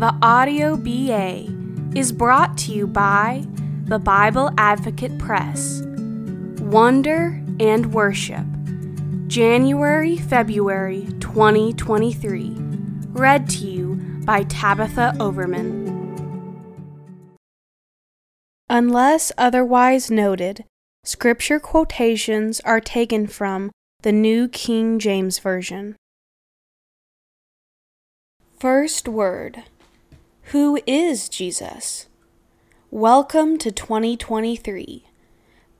The Audio BA is brought to you by the Bible Advocate Press. Wonder and Worship, January February 2023. Read to you by Tabitha Overman. Unless otherwise noted, scripture quotations are taken from the New King James Version. First word Who is Jesus? Welcome to 2023.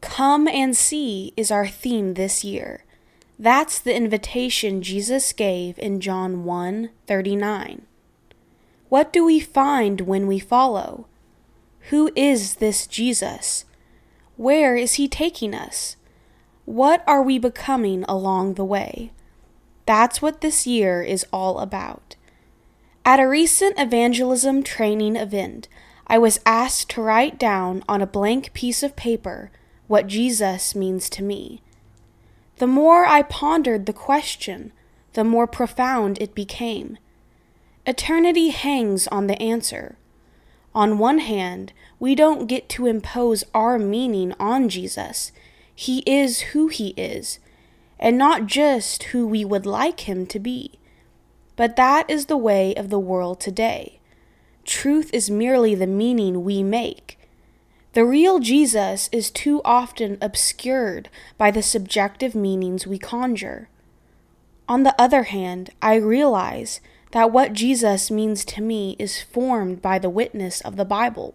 Come and see is our theme this year. That's the invitation Jesus gave in John 1 39. What do we find when we follow? Who is this Jesus? Where is he taking us? What are we becoming along the way? That's what this year is all about. At a recent evangelism training event, I was asked to write down on a blank piece of paper what Jesus means to me. The more I pondered the question, the more profound it became. Eternity hangs on the answer. On one hand, we don't get to impose our meaning on Jesus. He is who he is, and not just who we would like him to be. But that is the way of the world today. Truth is merely the meaning we make. The real Jesus is too often obscured by the subjective meanings we conjure. On the other hand, I realize that what Jesus means to me is formed by the witness of the Bible.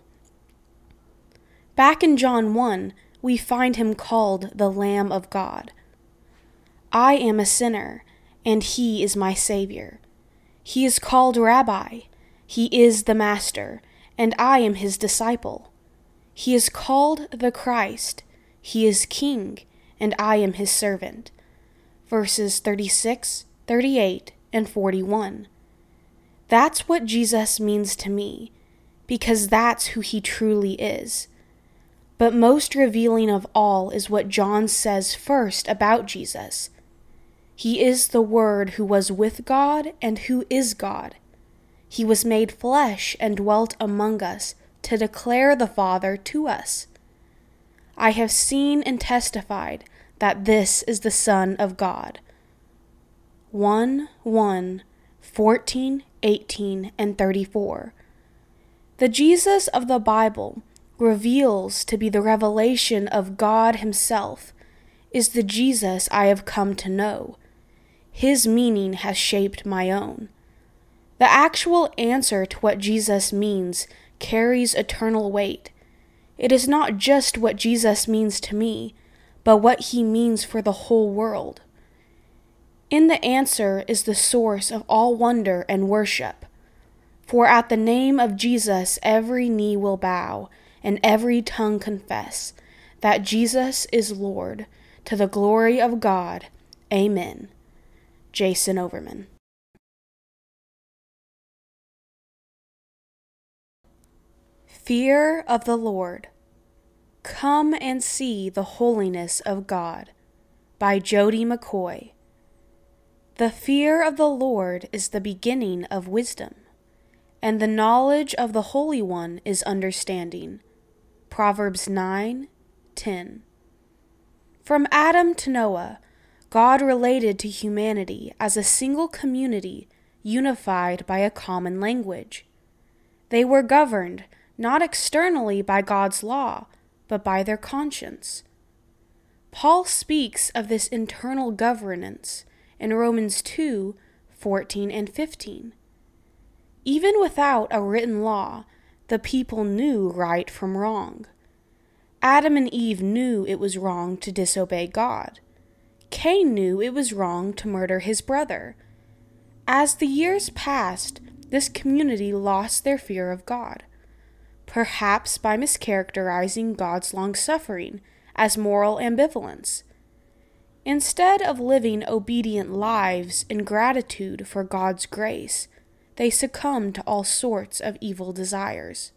Back in John 1, we find him called the Lamb of God. I am a sinner, and he is my Savior. He is called Rabbi. He is the Master, and I am his disciple. He is called the Christ. He is King, and I am his servant. Verses 36, 38, and 41. That's what Jesus means to me, because that's who he truly is. But most revealing of all is what John says first about Jesus. He is the Word who was with God and who is God. He was made flesh and dwelt among us to declare the Father to us. I have seen and testified that this is the Son of God. 1 1 14 18, and 34. The Jesus of the Bible reveals to be the revelation of God Himself, is the Jesus I have come to know. His meaning has shaped my own. The actual answer to what Jesus means carries eternal weight. It is not just what Jesus means to me, but what he means for the whole world. In the answer is the source of all wonder and worship. For at the name of Jesus every knee will bow, and every tongue confess that Jesus is Lord, to the glory of God. Amen. Jason Overman. Fear of the Lord. Come and see the holiness of God by Jody McCoy. The fear of the Lord is the beginning of wisdom, and the knowledge of the Holy One is understanding. Proverbs 9 10. From Adam to Noah, God related to humanity as a single community unified by a common language. They were governed not externally by God's law, but by their conscience. Paul speaks of this internal governance in Romans 2 14 and 15. Even without a written law, the people knew right from wrong. Adam and Eve knew it was wrong to disobey God. Cain knew it was wrong to murder his brother. As the years passed, this community lost their fear of God, perhaps by mischaracterizing God's long suffering as moral ambivalence. Instead of living obedient lives in gratitude for God's grace, they succumb to all sorts of evil desires.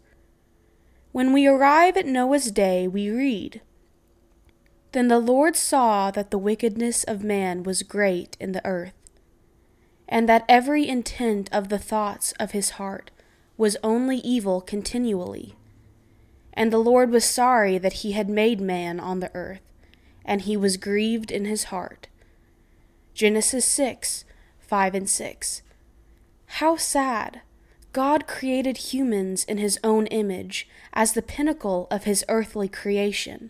When we arrive at Noah's day, we read Then the Lord saw that the wickedness of man was great in the earth, and that every intent of the thoughts of his heart was only evil continually. And the Lord was sorry that he had made man on the earth, and he was grieved in his heart. Genesis 6 5 and 6. How sad! God created humans in his own image as the pinnacle of his earthly creation.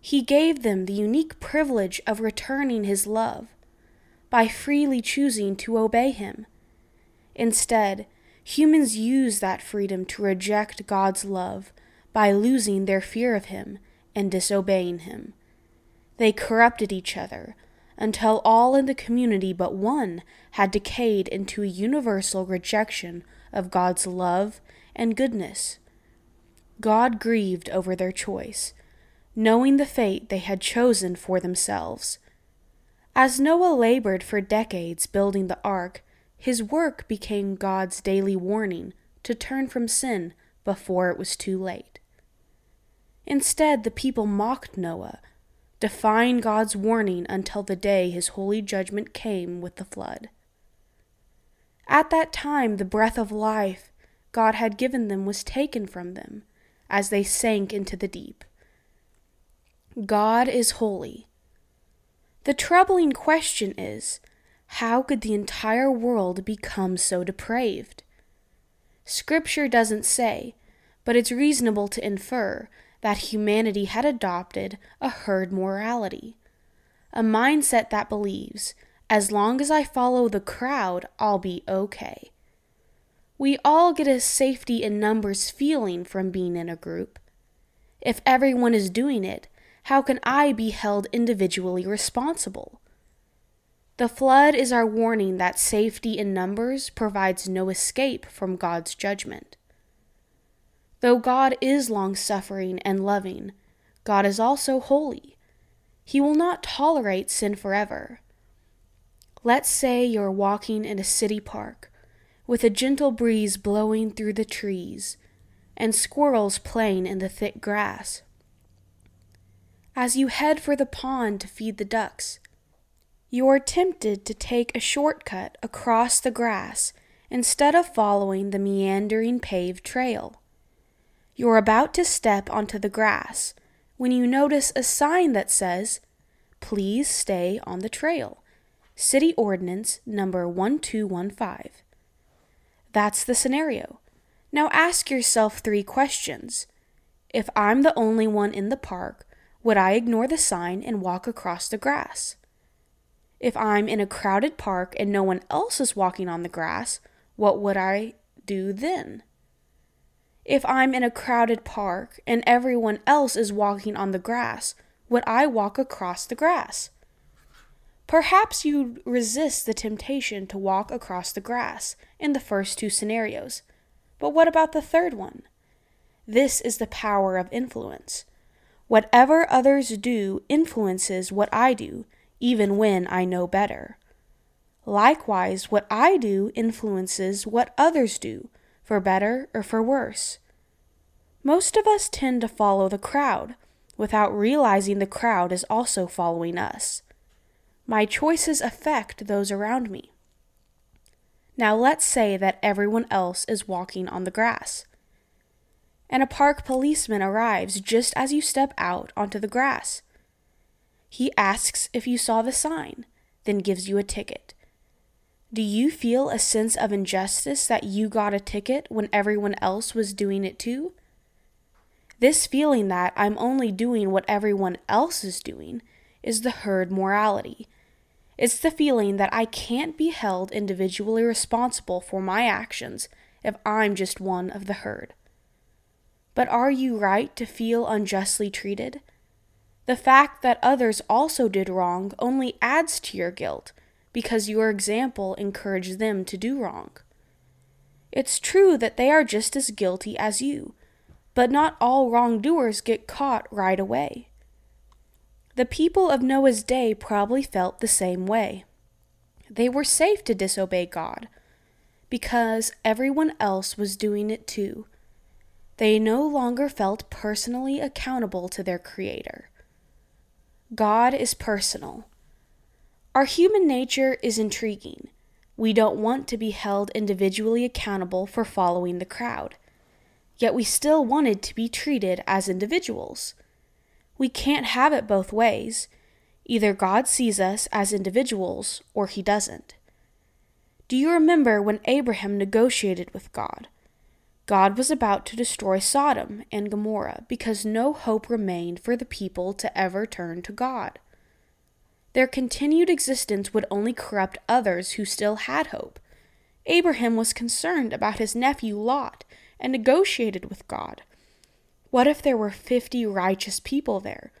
He gave them the unique privilege of returning his love by freely choosing to obey him. Instead, humans use that freedom to reject God's love by losing their fear of him and disobeying him. They corrupted each other until all in the community but one had decayed into a universal rejection of God's love and goodness. God grieved over their choice, knowing the fate they had chosen for themselves. As Noah labored for decades building the ark, his work became God's daily warning to turn from sin before it was too late. Instead, the people mocked Noah, defying God's warning until the day his holy judgment came with the flood. At that time, the breath of life God had given them was taken from them as they sank into the deep. God is holy. The troubling question is how could the entire world become so depraved? Scripture doesn't say, but it's reasonable to infer that humanity had adopted a herd morality, a mindset that believes as long as I follow the crowd, I'll be okay. We all get a safety in numbers feeling from being in a group. If everyone is doing it, how can I be held individually responsible? The flood is our warning that safety in numbers provides no escape from God's judgment. Though God is long suffering and loving, God is also holy. He will not tolerate sin forever. Let's say you're walking in a city park with a gentle breeze blowing through the trees and squirrels playing in the thick grass. As you head for the pond to feed the ducks, you are tempted to take a shortcut across the grass instead of following the meandering paved trail. You're about to step onto the grass when you notice a sign that says, Please stay on the trail City Ordinance number 1215. That's the scenario. Now ask yourself three questions. If I'm the only one in the park, would I ignore the sign and walk across the grass? If I'm in a crowded park and no one else is walking on the grass, what would I do then? If I'm in a crowded park and everyone else is walking on the grass, would I walk across the grass? Perhaps you'd resist the temptation to walk across the grass in the first two scenarios. But what about the third one? This is the power of influence. Whatever others do influences what I do, even when I know better. Likewise, what I do influences what others do, for better or for worse. Most of us tend to follow the crowd, without realizing the crowd is also following us. My choices affect those around me. Now let's say that everyone else is walking on the grass. And a park policeman arrives just as you step out onto the grass. He asks if you saw the sign, then gives you a ticket. Do you feel a sense of injustice that you got a ticket when everyone else was doing it too? This feeling that I'm only doing what everyone else is doing is the herd morality it's the feeling that I can't be held individually responsible for my actions if I'm just one of the herd. But are you right to feel unjustly treated? The fact that others also did wrong only adds to your guilt because your example encouraged them to do wrong. It's true that they are just as guilty as you, but not all wrongdoers get caught right away. The people of Noah's day probably felt the same way. They were safe to disobey God because everyone else was doing it too. They no longer felt personally accountable to their Creator. God is personal. Our human nature is intriguing. We don't want to be held individually accountable for following the crowd. Yet we still wanted to be treated as individuals. We can't have it both ways. Either God sees us as individuals or he doesn't. Do you remember when Abraham negotiated with God? God was about to destroy Sodom and Gomorrah because no hope remained for the people to ever turn to God. Their continued existence would only corrupt others who still had hope. Abraham was concerned about his nephew Lot and negotiated with God. What if there were fifty righteous people there?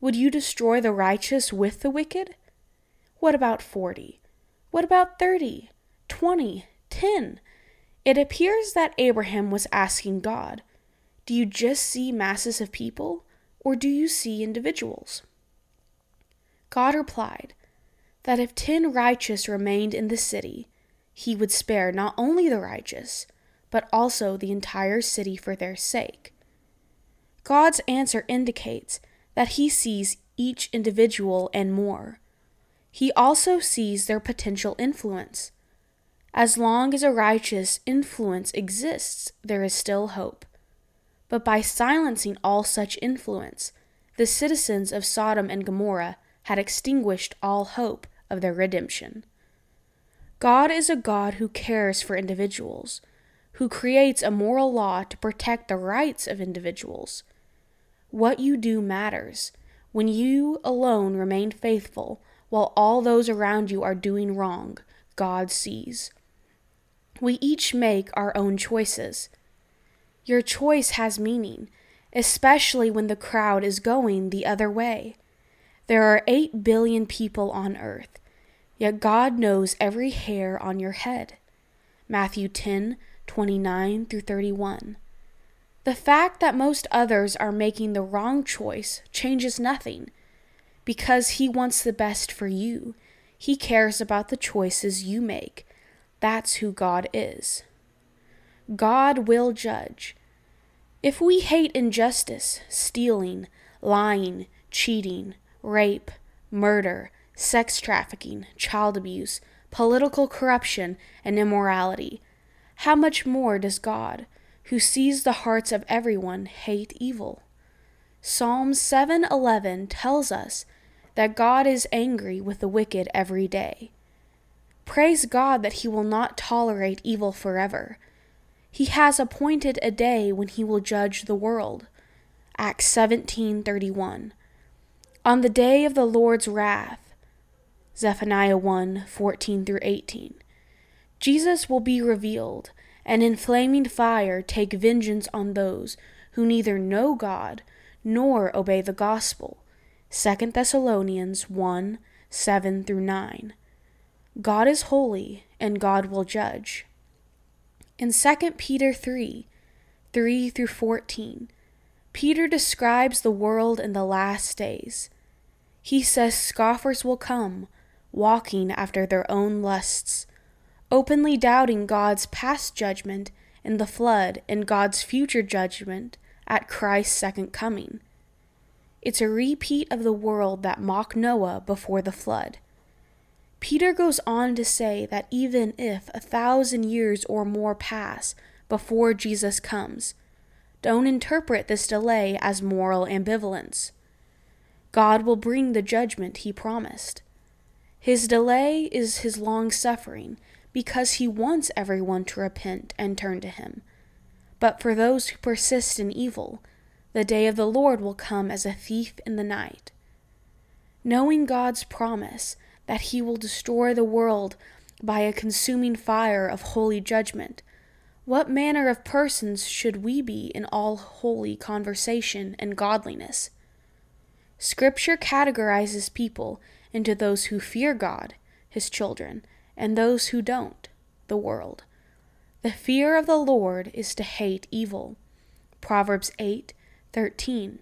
Would you destroy the righteous with the wicked? What about forty? What about thirty? Twenty? Ten? It appears that Abraham was asking God, Do you just see masses of people, or do you see individuals? God replied that if ten righteous remained in the city, he would spare not only the righteous, but also the entire city for their sake. God's answer indicates that he sees each individual and more. He also sees their potential influence. As long as a righteous influence exists, there is still hope. But by silencing all such influence, the citizens of Sodom and Gomorrah had extinguished all hope of their redemption. God is a God who cares for individuals, who creates a moral law to protect the rights of individuals. What you do matters when you alone remain faithful while all those around you are doing wrong. God sees. We each make our own choices. Your choice has meaning, especially when the crowd is going the other way. There are 8 billion people on earth, yet God knows every hair on your head. Matthew 10 29 through 31. The fact that most others are making the wrong choice changes nothing. Because He wants the best for you, He cares about the choices you make. That's who God is. God will judge. If we hate injustice, stealing, lying, cheating, rape, murder, sex trafficking, child abuse, political corruption, and immorality, how much more does God, who sees the hearts of everyone, hate evil? Psalm 7:11 tells us that God is angry with the wicked every day. Praise God that he will not tolerate evil forever. He has appointed a day when he will judge the world. Acts 17:31 on the day of the Lord's wrath. Zephaniah 1 14 through 18. Jesus will be revealed, and in flaming fire take vengeance on those who neither know God nor obey the gospel. 2 Thessalonians 1 7 through 9. God is holy, and God will judge. In 2 Peter 3 3 through 14, Peter describes the world in the last days. He says scoffers will come, walking after their own lusts, openly doubting God's past judgment in the flood and God's future judgment at Christ's second coming. It's a repeat of the world that mocked Noah before the flood. Peter goes on to say that even if a thousand years or more pass before Jesus comes, don't interpret this delay as moral ambivalence. God will bring the judgment he promised. His delay is his long suffering because he wants everyone to repent and turn to him. But for those who persist in evil, the day of the Lord will come as a thief in the night. Knowing God's promise that he will destroy the world by a consuming fire of holy judgment, what manner of persons should we be in all holy conversation and godliness? Scripture categorizes people into those who fear God, his children, and those who don't, the world. The fear of the Lord is to hate evil. Proverbs 8:13.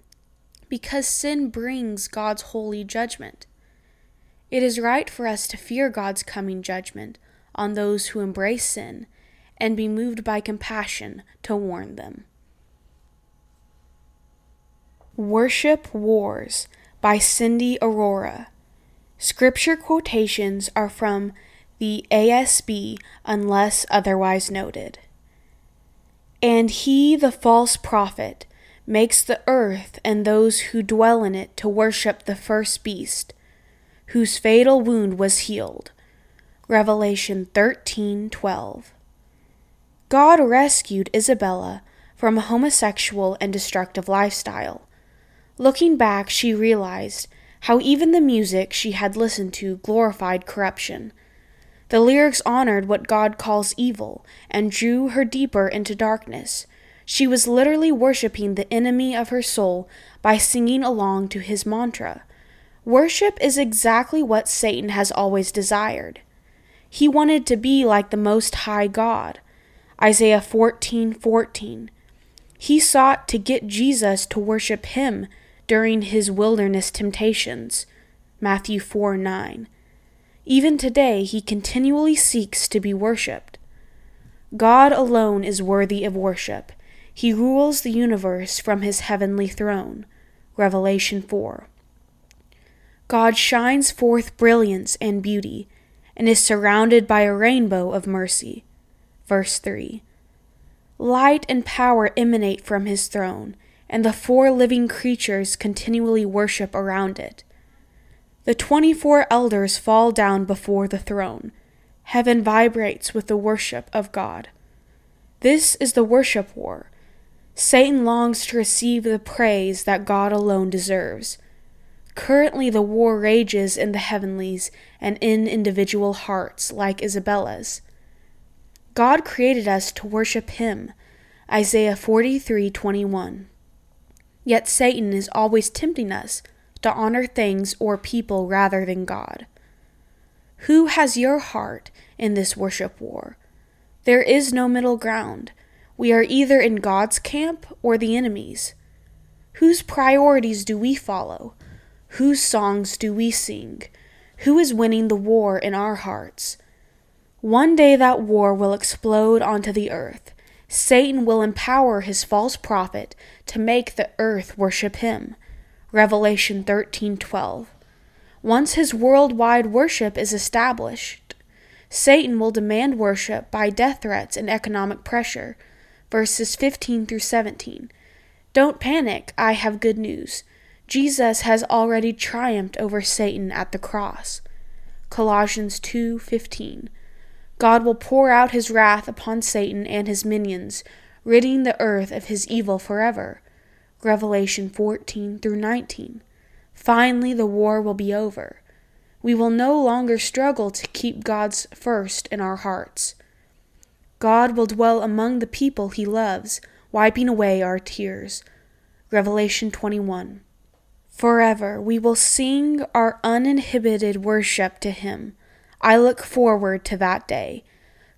Because sin brings God's holy judgment. It is right for us to fear God's coming judgment on those who embrace sin and be moved by compassion to warn them. Worship Wars by Cindy Aurora. Scripture quotations are from the ASB, unless otherwise noted. And he, the false prophet, makes the earth and those who dwell in it to worship the first beast, whose fatal wound was healed. Revelation 13:12. God rescued Isabella from a homosexual and destructive lifestyle. Looking back, she realized how even the music she had listened to glorified corruption. The lyrics honored what God calls evil and drew her deeper into darkness. She was literally worshiping the enemy of her soul by singing along to his mantra. Worship is exactly what Satan has always desired. He wanted to be like the Most High God. Isaiah 14:14. 14. He sought to get Jesus to worship him during his wilderness temptations. Matthew 4 9. Even today, he continually seeks to be worshipped. God alone is worthy of worship. He rules the universe from his heavenly throne. Revelation 4. God shines forth brilliance and beauty, and is surrounded by a rainbow of mercy. Verse 3. Light and power emanate from his throne, and the four living creatures continually worship around it. The twenty four elders fall down before the throne. Heaven vibrates with the worship of God. This is the worship war. Satan longs to receive the praise that God alone deserves. Currently, the war rages in the heavenlies and in individual hearts like Isabella's. God created us to worship Him. Isaiah 43:21. Yet Satan is always tempting us to honor things or people rather than God. Who has your heart in this worship war? There is no middle ground. We are either in God's camp or the enemy's. Whose priorities do we follow? Whose songs do we sing? Who is winning the war in our hearts? One day that war will explode onto the earth, Satan will empower his false prophet to make the earth worship him. Revelation 13:12. Once his worldwide worship is established, Satan will demand worship by death threats and economic pressure. Verses 15 through 17. Don't panic, I have good news. Jesus has already triumphed over Satan at the cross. Colossians 2:15. God will pour out his wrath upon Satan and his minions, ridding the earth of his evil forever. Revelation 14 through 19. Finally, the war will be over. We will no longer struggle to keep God's first in our hearts. God will dwell among the people he loves, wiping away our tears. Revelation 21. Forever we will sing our uninhibited worship to him I look forward to that day.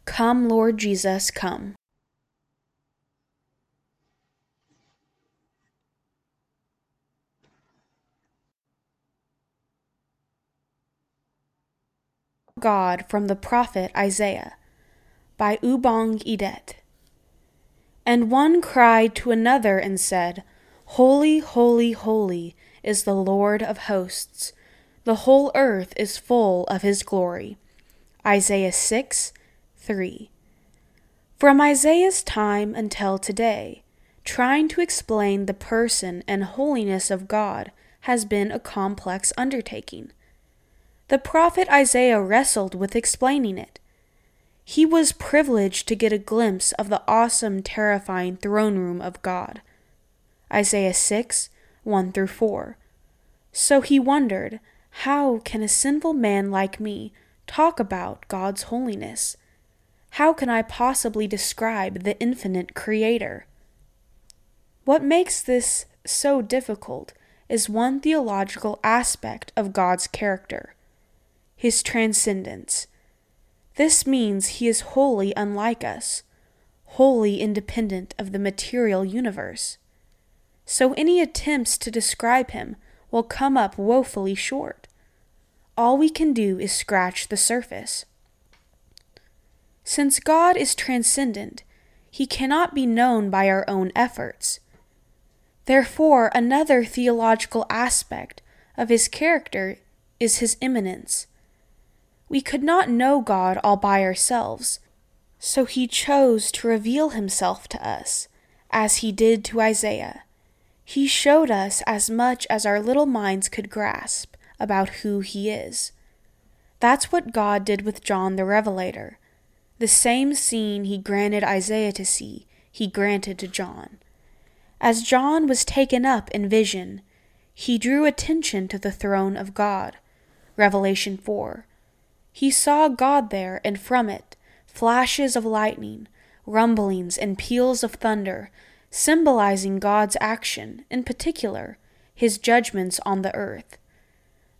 Come, Lord Jesus, come. God from the prophet Isaiah by Ubong Edet. And one cried to another and said, Holy, holy, holy is the Lord of hosts. The whole earth is full of his glory. Isaiah 6 3. From Isaiah's time until today, trying to explain the person and holiness of God has been a complex undertaking. The prophet Isaiah wrestled with explaining it. He was privileged to get a glimpse of the awesome, terrifying throne room of God. Isaiah 6 1 through 4. So he wondered how can a sinful man like me talk about God's holiness? How can I possibly describe the infinite Creator? What makes this so difficult is one theological aspect of God's character His transcendence. This means He is wholly unlike us, wholly independent of the material universe. So any attempts to describe Him will come up woefully short. All we can do is scratch the surface. Since God is transcendent, he cannot be known by our own efforts. Therefore, another theological aspect of his character is his immanence. We could not know God all by ourselves, so he chose to reveal himself to us, as he did to Isaiah. He showed us as much as our little minds could grasp about who he is. That's what God did with John the Revelator. The same scene he granted Isaiah to see, he granted to John. As John was taken up in vision, he drew attention to the throne of God. Revelation 4. He saw God there, and from it, flashes of lightning, rumblings, and peals of thunder, symbolizing God's action, in particular, his judgments on the earth.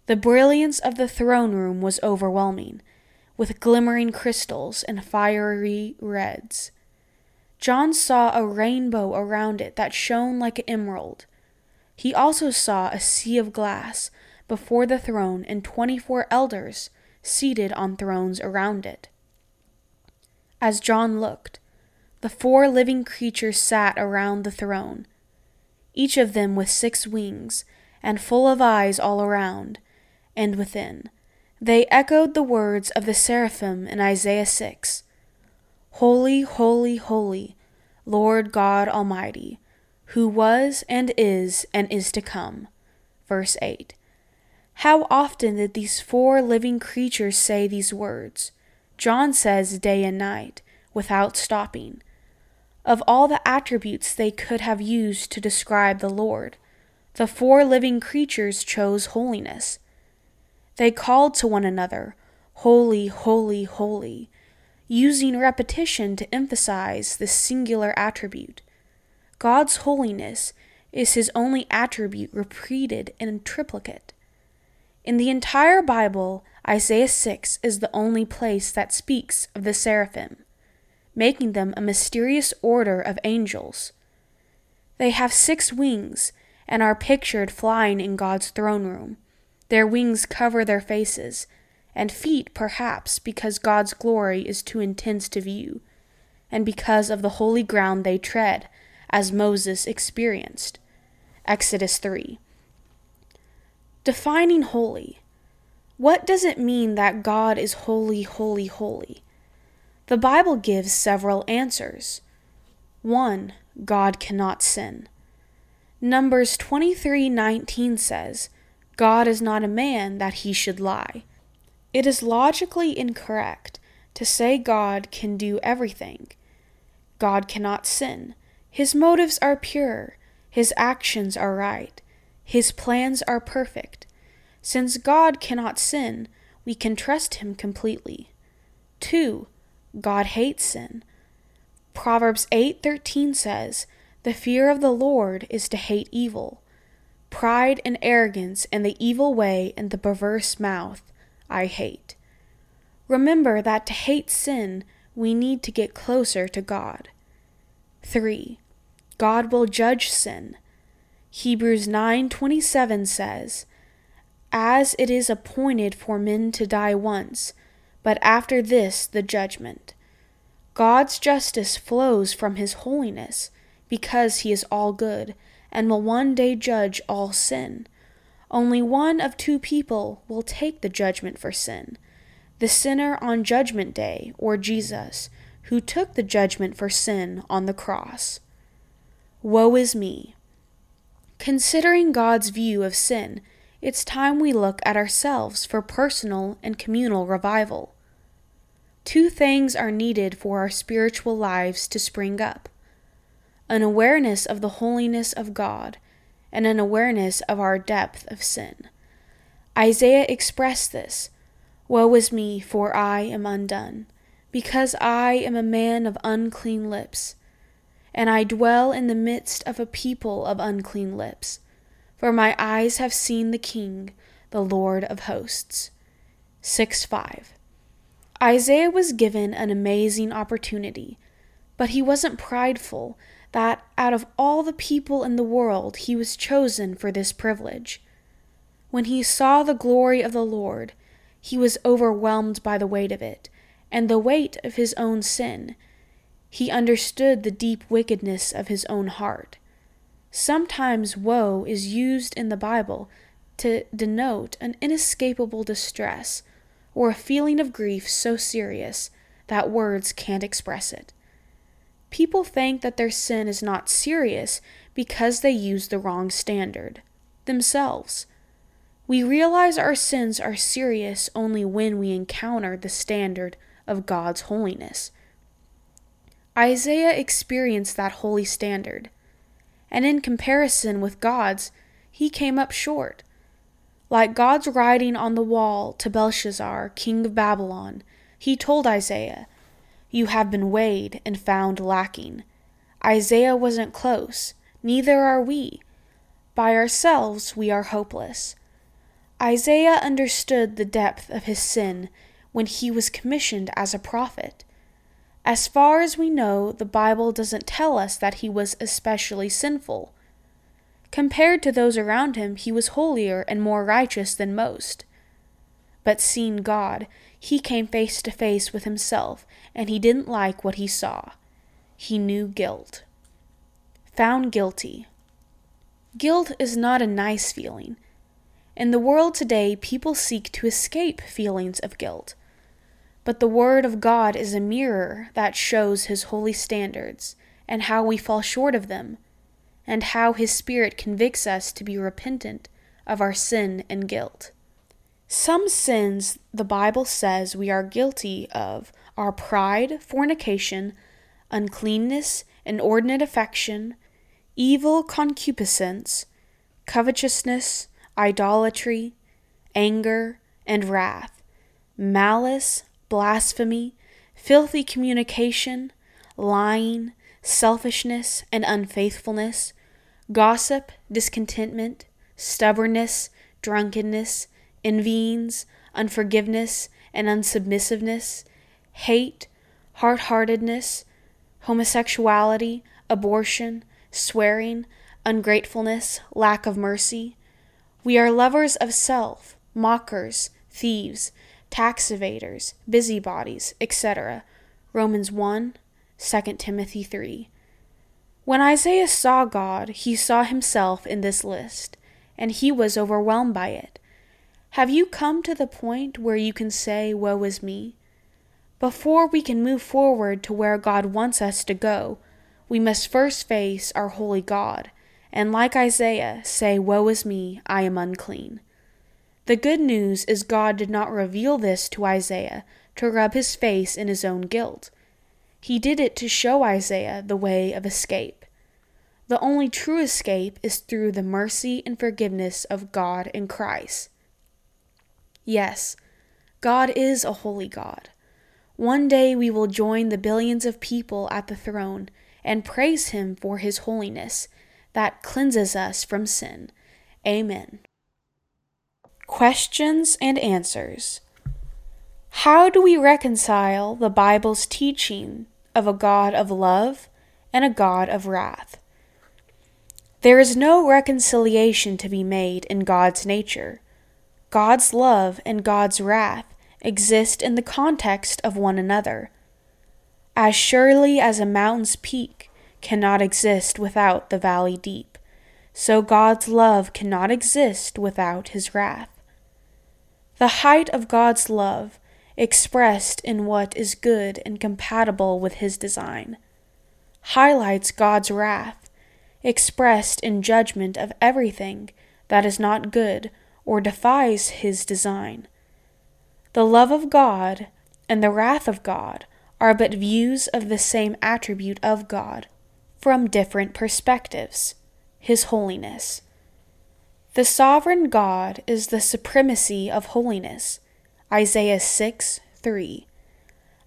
The brilliance of the throne room was overwhelming, with glimmering crystals and fiery reds. John saw a rainbow around it that shone like an emerald. He also saw a sea of glass before the throne and twenty four elders seated on thrones around it. As John looked, the four living creatures sat around the throne, each of them with six wings and full of eyes all around and within. They echoed the words of the seraphim in Isaiah 6 Holy, holy, holy, Lord God Almighty, who was and is and is to come. Verse 8. How often did these four living creatures say these words? John says day and night, without stopping. Of all the attributes they could have used to describe the Lord, the four living creatures chose holiness. They called to one another, Holy, holy, holy, using repetition to emphasize this singular attribute. God's holiness is his only attribute repeated in triplicate. In the entire Bible, Isaiah 6 is the only place that speaks of the seraphim, making them a mysterious order of angels. They have six wings and are pictured flying in God's throne room. Their wings cover their faces, and feet, perhaps, because God's glory is too intense to view, and because of the holy ground they tread, as Moses experienced. Exodus 3. Defining holy. What does it mean that God is holy, holy, holy? The Bible gives several answers. 1. God cannot sin. Numbers 23:19 says, God is not a man that he should lie. It is logically incorrect to say God can do everything. God cannot sin. His motives are pure. His actions are right. His plans are perfect. Since God cannot sin, we can trust him completely. 2. God hates sin. Proverbs 8:13 says, "The fear of the Lord is to hate evil." Pride and arrogance and the evil way and the perverse mouth I hate. Remember that to hate sin, we need to get closer to God. 3. God will judge sin. Hebrews 9:27 says, "As it is appointed for men to die once, but after this the judgment." God's justice flows from his holiness because he is all good and will one day judge all sin. Only one of two people will take the judgment for sin the sinner on Judgment Day, or Jesus, who took the judgment for sin on the cross. Woe is me. Considering God's view of sin, it's time we look at ourselves for personal and communal revival. Two things are needed for our spiritual lives to spring up an awareness of the holiness of God, and an awareness of our depth of sin. Isaiah expressed this Woe is me, for I am undone, because I am a man of unclean lips, and I dwell in the midst of a people of unclean lips. For my eyes have seen the King, the Lord of hosts. 6 5. Isaiah was given an amazing opportunity, but he wasn't prideful that out of all the people in the world he was chosen for this privilege. When he saw the glory of the Lord, he was overwhelmed by the weight of it, and the weight of his own sin. He understood the deep wickedness of his own heart. Sometimes woe is used in the Bible to denote an inescapable distress or a feeling of grief so serious that words can't express it. People think that their sin is not serious because they use the wrong standard themselves. We realize our sins are serious only when we encounter the standard of God's holiness. Isaiah experienced that holy standard, and in comparison with God's, he came up short. Like God's writing on the wall to Belshazzar, king of Babylon, he told Isaiah, You have been weighed and found lacking. Isaiah wasn't close, neither are we. By ourselves we are hopeless. Isaiah understood the depth of his sin when he was commissioned as a prophet. As far as we know, the Bible doesn't tell us that he was especially sinful. Compared to those around him, he was holier and more righteous than most. But seeing God, he came face to face with himself, and he didn't like what he saw. He knew guilt. Found guilty. Guilt is not a nice feeling. In the world today, people seek to escape feelings of guilt. But the Word of God is a mirror that shows His holy standards and how we fall short of them, and how His Spirit convicts us to be repentant of our sin and guilt. Some sins the Bible says we are guilty of are pride, fornication, uncleanness, inordinate affection, evil concupiscence, covetousness, idolatry, anger, and wrath, malice, blasphemy, filthy communication, lying, selfishness, and unfaithfulness, gossip, discontentment, stubbornness, drunkenness, envyings, unforgiveness, and unsubmissiveness, hate, hard heartedness, homosexuality, abortion, swearing, ungratefulness, lack of mercy. We are lovers of self, mockers, thieves, tax evaders, busybodies, etc. Romans 1, 2 Timothy 3. When Isaiah saw God, he saw himself in this list, and he was overwhelmed by it. Have you come to the point where you can say, Woe is me? Before we can move forward to where God wants us to go, we must first face our holy God, and like Isaiah, say, Woe is me, I am unclean. The good news is God did not reveal this to Isaiah to rub his face in his own guilt. He did it to show Isaiah the way of escape. The only true escape is through the mercy and forgiveness of God in Christ. Yes, God is a holy God. One day we will join the billions of people at the throne and praise Him for His holiness that cleanses us from sin. Amen. Questions and answers. How do we reconcile the Bible's teaching of a God of love and a God of wrath? There is no reconciliation to be made in God's nature. God's love and God's wrath exist in the context of one another. As surely as a mountain's peak cannot exist without the valley deep, so God's love cannot exist without his wrath. The height of God's love, expressed in what is good and compatible with his design, highlights God's wrath, expressed in judgment of everything that is not good or defies his design. The love of God and the wrath of God are but views of the same attribute of God from different perspectives His holiness. The sovereign God is the supremacy of holiness. Isaiah 6 3.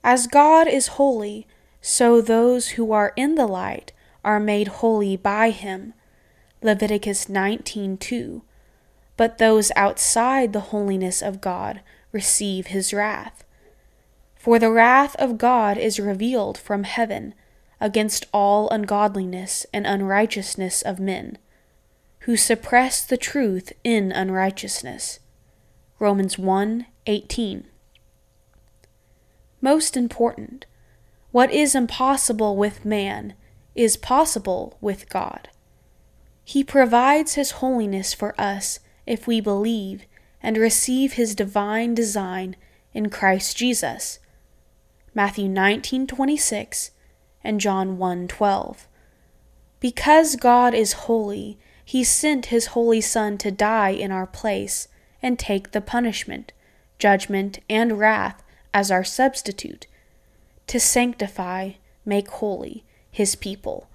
As God is holy, so those who are in the light are made holy by him. Leviticus 19:2. But those outside the holiness of God receive his wrath. For the wrath of God is revealed from heaven against all ungodliness and unrighteousness of men, who suppress the truth in unrighteousness. Romans 1:18. Most important, what is impossible with man is possible with God. He provides his holiness for us if we believe and receive his divine design in Christ Jesus. Matthew 19:26 and John 1:12. Because God is holy, he sent his holy son to die in our place and take the punishment, judgment, and wrath as our substitute to sanctify, make holy his people.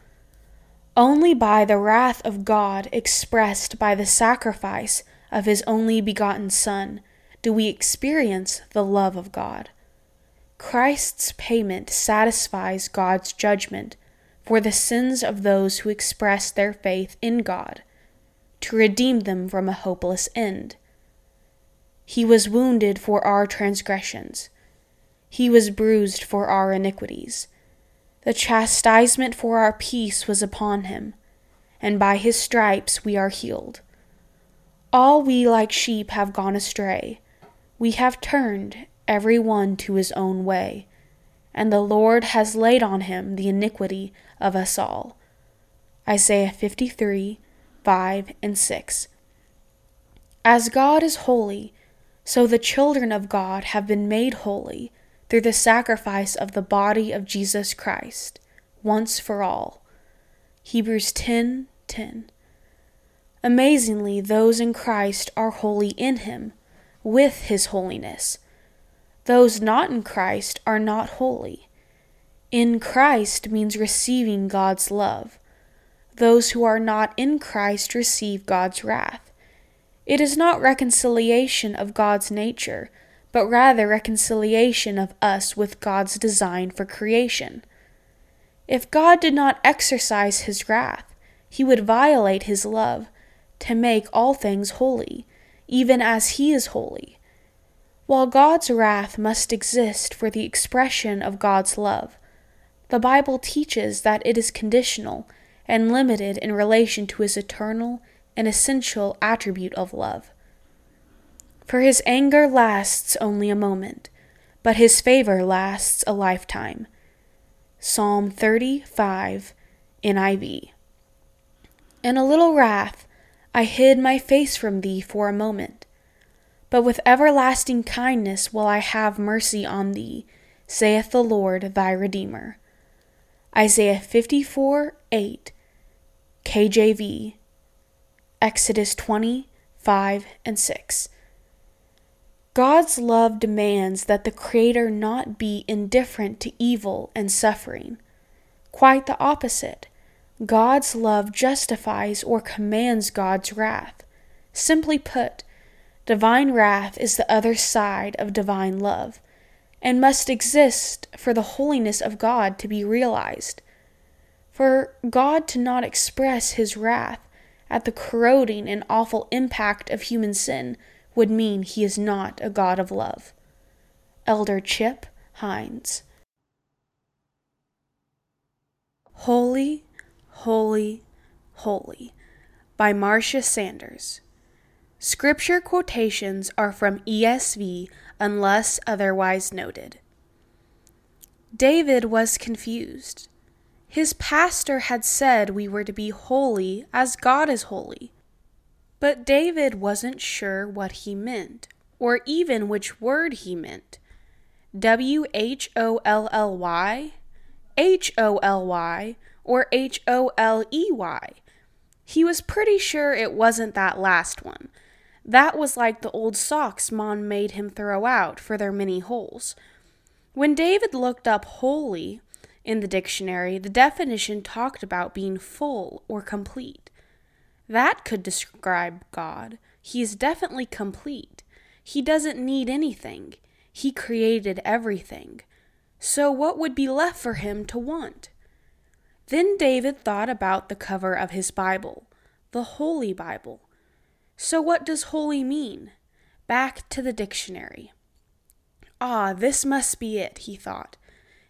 Only by the wrath of God expressed by the sacrifice of his only begotten Son do we experience the love of God. Christ's payment satisfies God's judgment for the sins of those who express their faith in God, to redeem them from a hopeless end. He was wounded for our transgressions, he was bruised for our iniquities. The chastisement for our peace was upon him, and by his stripes we are healed. All we like sheep have gone astray. We have turned every one to his own way, and the Lord has laid on him the iniquity of us all. Isaiah 53 5 and 6. As God is holy, so the children of God have been made holy through the sacrifice of the body of Jesus Christ, once for all. Hebrews 10 10. Amazingly, those in Christ are holy in Him, with His holiness. Those not in Christ are not holy. In Christ means receiving God's love. Those who are not in Christ receive God's wrath. It is not reconciliation of God's nature but rather reconciliation of us with God's design for creation. If God did not exercise his wrath, he would violate his love to make all things holy, even as he is holy. While God's wrath must exist for the expression of God's love, the Bible teaches that it is conditional and limited in relation to his eternal and essential attribute of love. For his anger lasts only a moment, but his favor lasts a lifetime. Psalm 35, NIV. In a little wrath, I hid my face from thee for a moment. But with everlasting kindness will I have mercy on thee, saith the Lord thy Redeemer. Isaiah 54 8, KJV, Exodus 20 5 and 6. God's love demands that the Creator not be indifferent to evil and suffering. Quite the opposite. God's love justifies or commands God's wrath. Simply put, divine wrath is the other side of divine love and must exist for the holiness of God to be realized. For God to not express his wrath at the corroding and awful impact of human sin would mean he is not a God of love. Elder Chip Hines. Holy, Holy, Holy by Marcia Sanders. Scripture quotations are from ESV unless otherwise noted. David was confused. His pastor had said we were to be holy as God is holy. But David wasn't sure what he meant, or even which word he meant. W H O L L Y, H O L Y, or H O L E Y. He was pretty sure it wasn't that last one. That was like the old socks Mom made him throw out for their many holes. When David looked up holy in the dictionary, the definition talked about being full or complete. That could describe God. He is definitely complete. He doesn't need anything. He created everything. So what would be left for him to want? Then David thought about the cover of his Bible, the Holy Bible. So what does holy mean? Back to the dictionary. Ah, this must be it, he thought.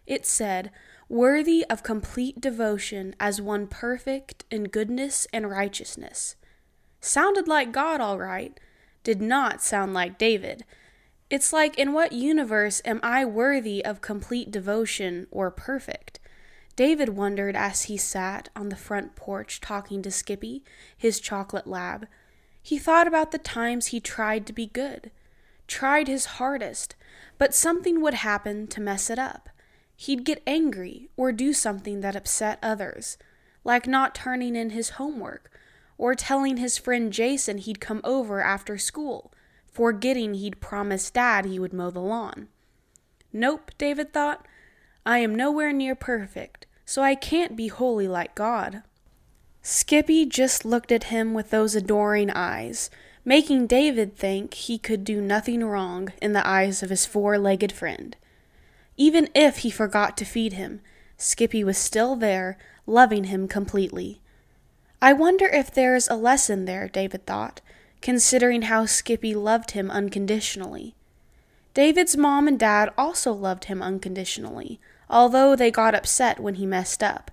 It said, worthy of complete devotion as one perfect in goodness and righteousness. Sounded like God, all right. Did not sound like David. It's like, in what universe am I worthy of complete devotion or perfect? David wondered as he sat on the front porch talking to Skippy, his chocolate lab. He thought about the times he tried to be good, tried his hardest, but something would happen to mess it up. He'd get angry or do something that upset others, like not turning in his homework or telling his friend Jason he'd come over after school, forgetting he'd promised Dad he would mow the lawn. Nope, David thought. I am nowhere near perfect, so I can't be holy like God. Skippy just looked at him with those adoring eyes, making David think he could do nothing wrong in the eyes of his four legged friend. Even if he forgot to feed him, Skippy was still there, loving him completely. I wonder if there's a lesson there, David thought, considering how Skippy loved him unconditionally. David's mom and dad also loved him unconditionally, although they got upset when he messed up.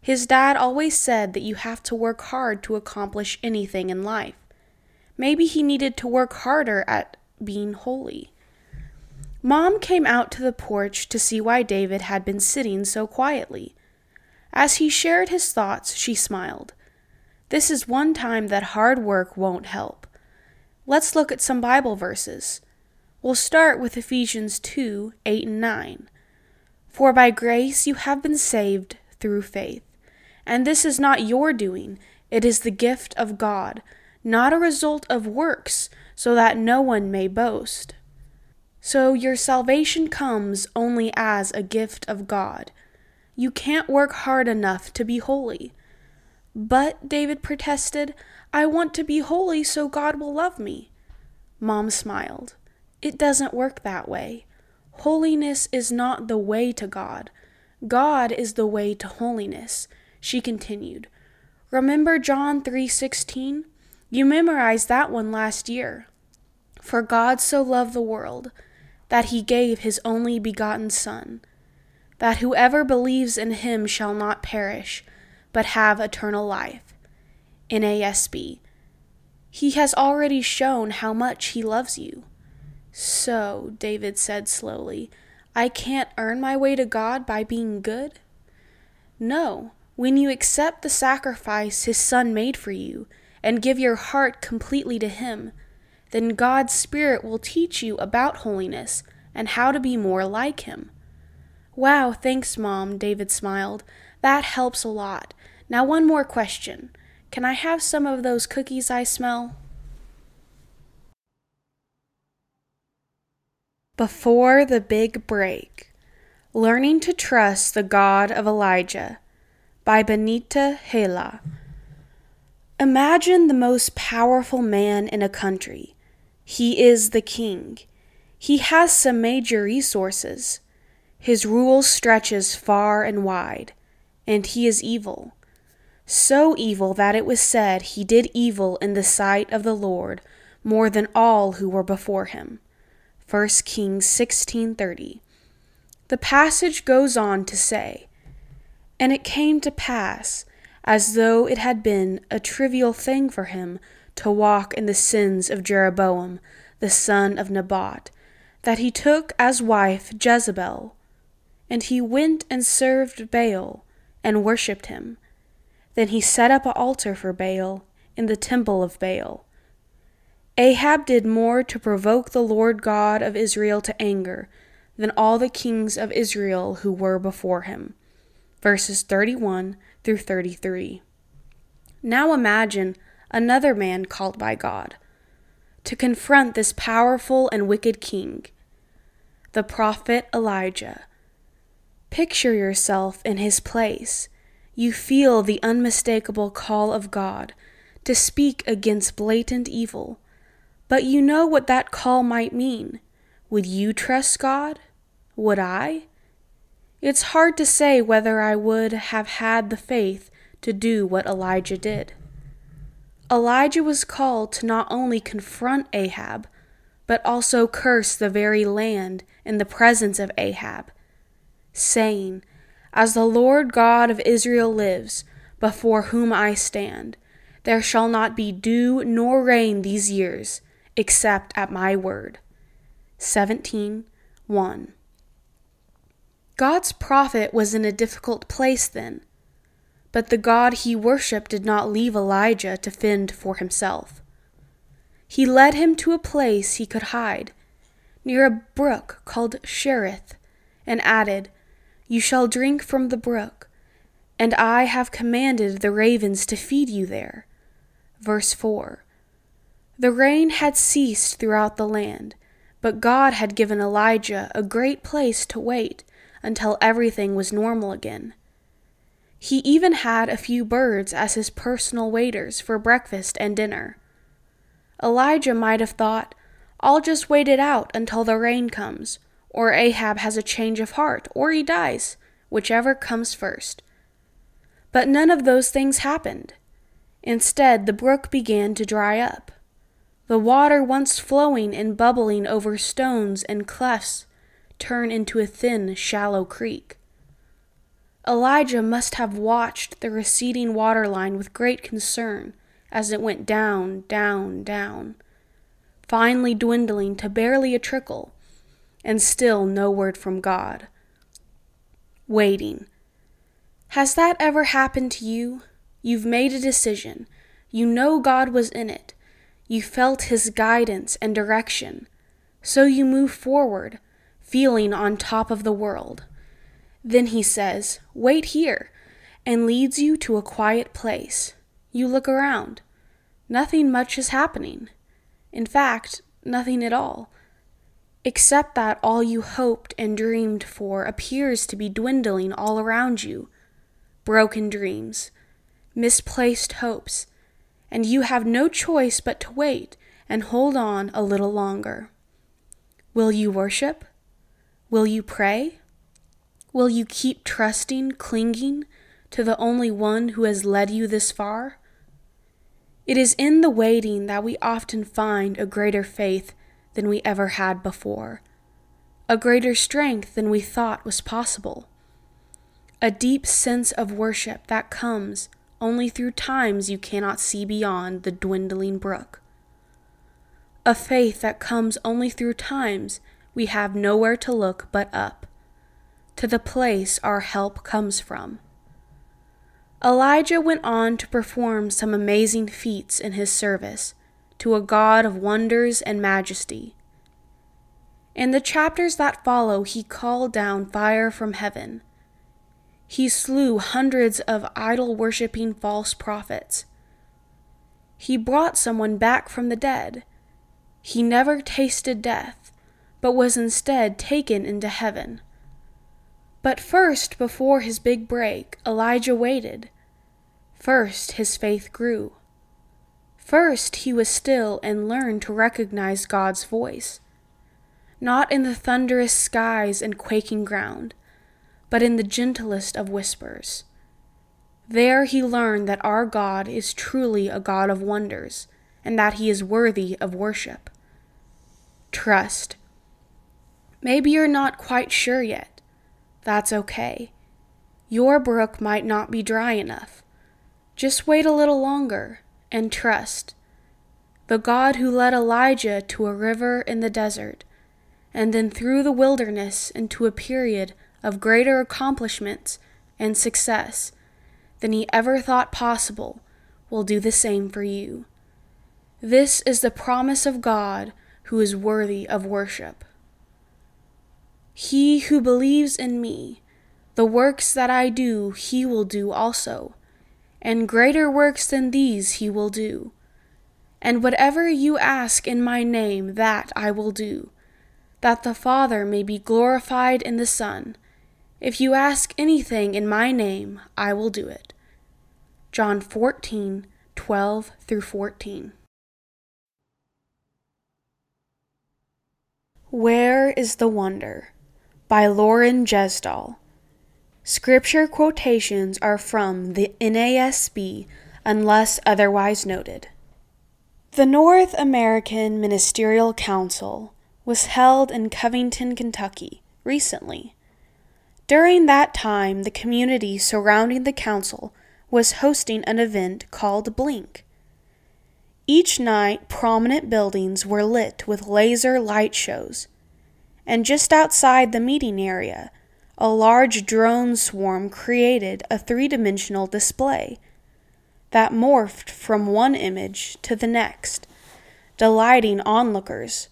His dad always said that you have to work hard to accomplish anything in life. Maybe he needed to work harder at being holy. Mom came out to the porch to see why David had been sitting so quietly. As he shared his thoughts, she smiled. This is one time that hard work won't help. Let's look at some Bible verses. We'll start with Ephesians 2 8 and 9. For by grace you have been saved through faith. And this is not your doing, it is the gift of God, not a result of works, so that no one may boast. So your salvation comes only as a gift of God. You can't work hard enough to be holy. But, David protested, I want to be holy so God will love me. Mom smiled. It doesn't work that way. Holiness is not the way to God. God is the way to holiness. She continued, Remember John 3:16? You memorized that one last year. For God so loved the world that he gave his only begotten son, that whoever believes in him shall not perish, but have eternal life. NASB. He has already shown how much he loves you. So, David said slowly, I can't earn my way to God by being good? No, when you accept the sacrifice His Son made for you and give your heart completely to Him, then God's Spirit will teach you about holiness and how to be more like Him. Wow, thanks, Mom, David smiled. That helps a lot. Now, one more question. Can I have some of those cookies I smell? Before the Big Break Learning to Trust the God of Elijah by Benita Hela. Imagine the most powerful man in a country. He is the king. He has some major resources. His rule stretches far and wide, and he is evil. So evil that it was said he did evil in the sight of the Lord more than all who were before him. 1 Kings 16:30. The passage goes on to say, and it came to pass, as though it had been a trivial thing for him to walk in the sins of Jeroboam, the son of Nebat, that he took as wife Jezebel. And he went and served Baal, and worshipped him. Then he set up an altar for Baal in the temple of Baal. Ahab did more to provoke the Lord God of Israel to anger than all the kings of Israel who were before him verses 31 through 33. Now imagine another man called by God to confront this powerful and wicked king, the prophet Elijah. Picture yourself in his place. You feel the unmistakable call of God to speak against blatant evil, but you know what that call might mean. Would you trust God? Would I? It's hard to say whether I would have had the faith to do what Elijah did. Elijah was called to not only confront Ahab, but also curse the very land in the presence of Ahab, saying, As the Lord God of Israel lives, before whom I stand, there shall not be dew nor rain these years, except at my word. 17 1. God's prophet was in a difficult place then, but the God he worshipped did not leave Elijah to fend for himself. he led him to a place he could hide, near a brook called Cherith, and added, You shall drink from the brook, and I have commanded the ravens to feed you there. Verse 4 The rain had ceased throughout the land, but God had given Elijah a great place to wait until everything was normal again. He even had a few birds as his personal waiters for breakfast and dinner. Elijah might have thought, I'll just wait it out until the rain comes, or Ahab has a change of heart, or he dies, whichever comes first. But none of those things happened. Instead, the brook began to dry up. The water, once flowing and bubbling over stones and clefts, turned into a thin, shallow creek. Elijah must have watched the receding water line with great concern as it went down, down, down, finally dwindling to barely a trickle, and still no word from God. Waiting. Has that ever happened to you? You've made a decision. You know God was in it. You felt His guidance and direction. So you move forward, feeling on top of the world. Then He says, Wait here, and leads you to a quiet place. You look around. Nothing much is happening. In fact, nothing at all. Except that all you hoped and dreamed for appears to be dwindling all around you. Broken dreams, misplaced hopes, and you have no choice but to wait and hold on a little longer. Will you worship? Will you pray? Will you keep trusting, clinging to the only one who has led you this far? It is in the waiting that we often find a greater faith than we ever had before, a greater strength than we thought was possible, a deep sense of worship that comes only through times you cannot see beyond the dwindling brook, a faith that comes only through times we have nowhere to look but up, to the place our help comes from. Elijah went on to perform some amazing feats in his service to a God of wonders and majesty. In the chapters that follow, he called down fire from heaven. He slew hundreds of idol worshipping false prophets. He brought someone back from the dead. He never tasted death, but was instead taken into heaven. But first, before his big break, Elijah waited. First, his faith grew. First, he was still and learned to recognize God's voice, not in the thunderous skies and quaking ground, but in the gentlest of whispers. There he learned that our God is truly a God of wonders, and that he is worthy of worship. Trust. Maybe you're not quite sure yet. That's okay. Your brook might not be dry enough. Just wait a little longer and trust. The God who led Elijah to a river in the desert, and then through the wilderness into a period of greater accomplishments and success than he ever thought possible, will do the same for you. This is the promise of God who is worthy of worship. He who believes in me, the works that I do, he will do also, and greater works than these he will do. And whatever you ask in my name, that I will do, that the Father may be glorified in the Son. If you ask anything in my name, I will do it. John 14, 12 through 14. Where is the Wonder? By Loren Gjesdal. Scripture quotations are from the NASB unless otherwise noted. The North American Ministerial Council was held in Covington, Kentucky, recently. During that time, the community surrounding the council was hosting an event called Blink. Each night, prominent buildings were lit with laser light shows and just outside the meeting area, a large drone swarm created a three dimensional display that morphed from one image to the next, delighting onlookers.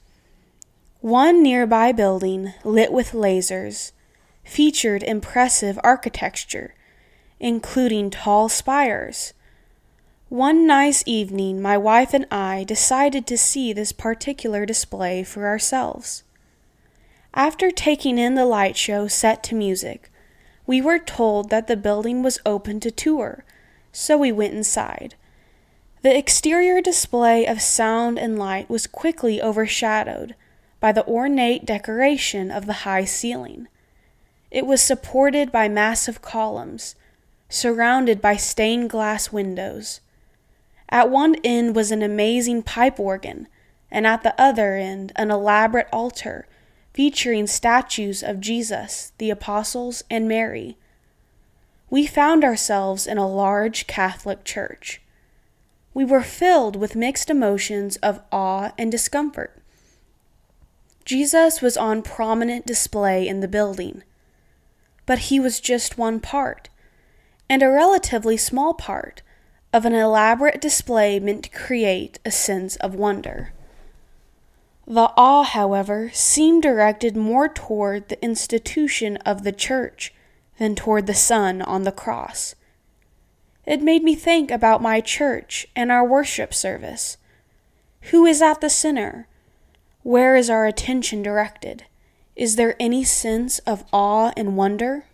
One nearby building, lit with lasers, featured impressive architecture, including tall spires. One nice evening, my wife and I decided to see this particular display for ourselves. After taking in the light show set to music, we were told that the building was open to tour, so we went inside. The exterior display of sound and light was quickly overshadowed by the ornate decoration of the high ceiling. It was supported by massive columns, surrounded by stained glass windows. At one end was an amazing pipe organ, and at the other end, an elaborate altar featuring statues of Jesus, the apostles, and Mary. We found ourselves in a large Catholic church. We were filled with mixed emotions of awe and discomfort. Jesus was on prominent display in the building, but he was just one part, and a relatively small part, of an elaborate display meant to create a sense of wonder. The awe, however, seemed directed more toward the institution of the church than toward the Son on the cross. It made me think about my church and our worship service. Who is at the center? Where is our attention directed? Is there any sense of awe and wonder?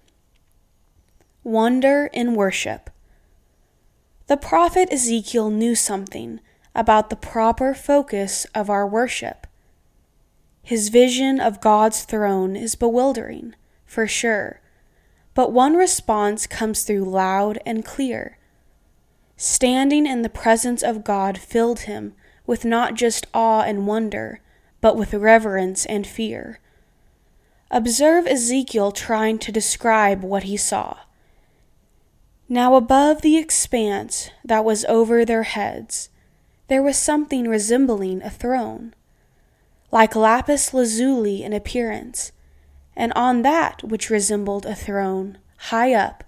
Wonder in worship. The prophet Ezekiel knew something about the proper focus of our worship. His vision of God's throne is bewildering, for sure, but one response comes through loud and clear. Standing in the presence of God filled him with not just awe and wonder, but with reverence and fear. Observe Ezekiel trying to describe what he saw. Now, above the expanse that was over their heads, there was something resembling a throne like lapis lazuli in appearance, and on that which resembled a throne, high up,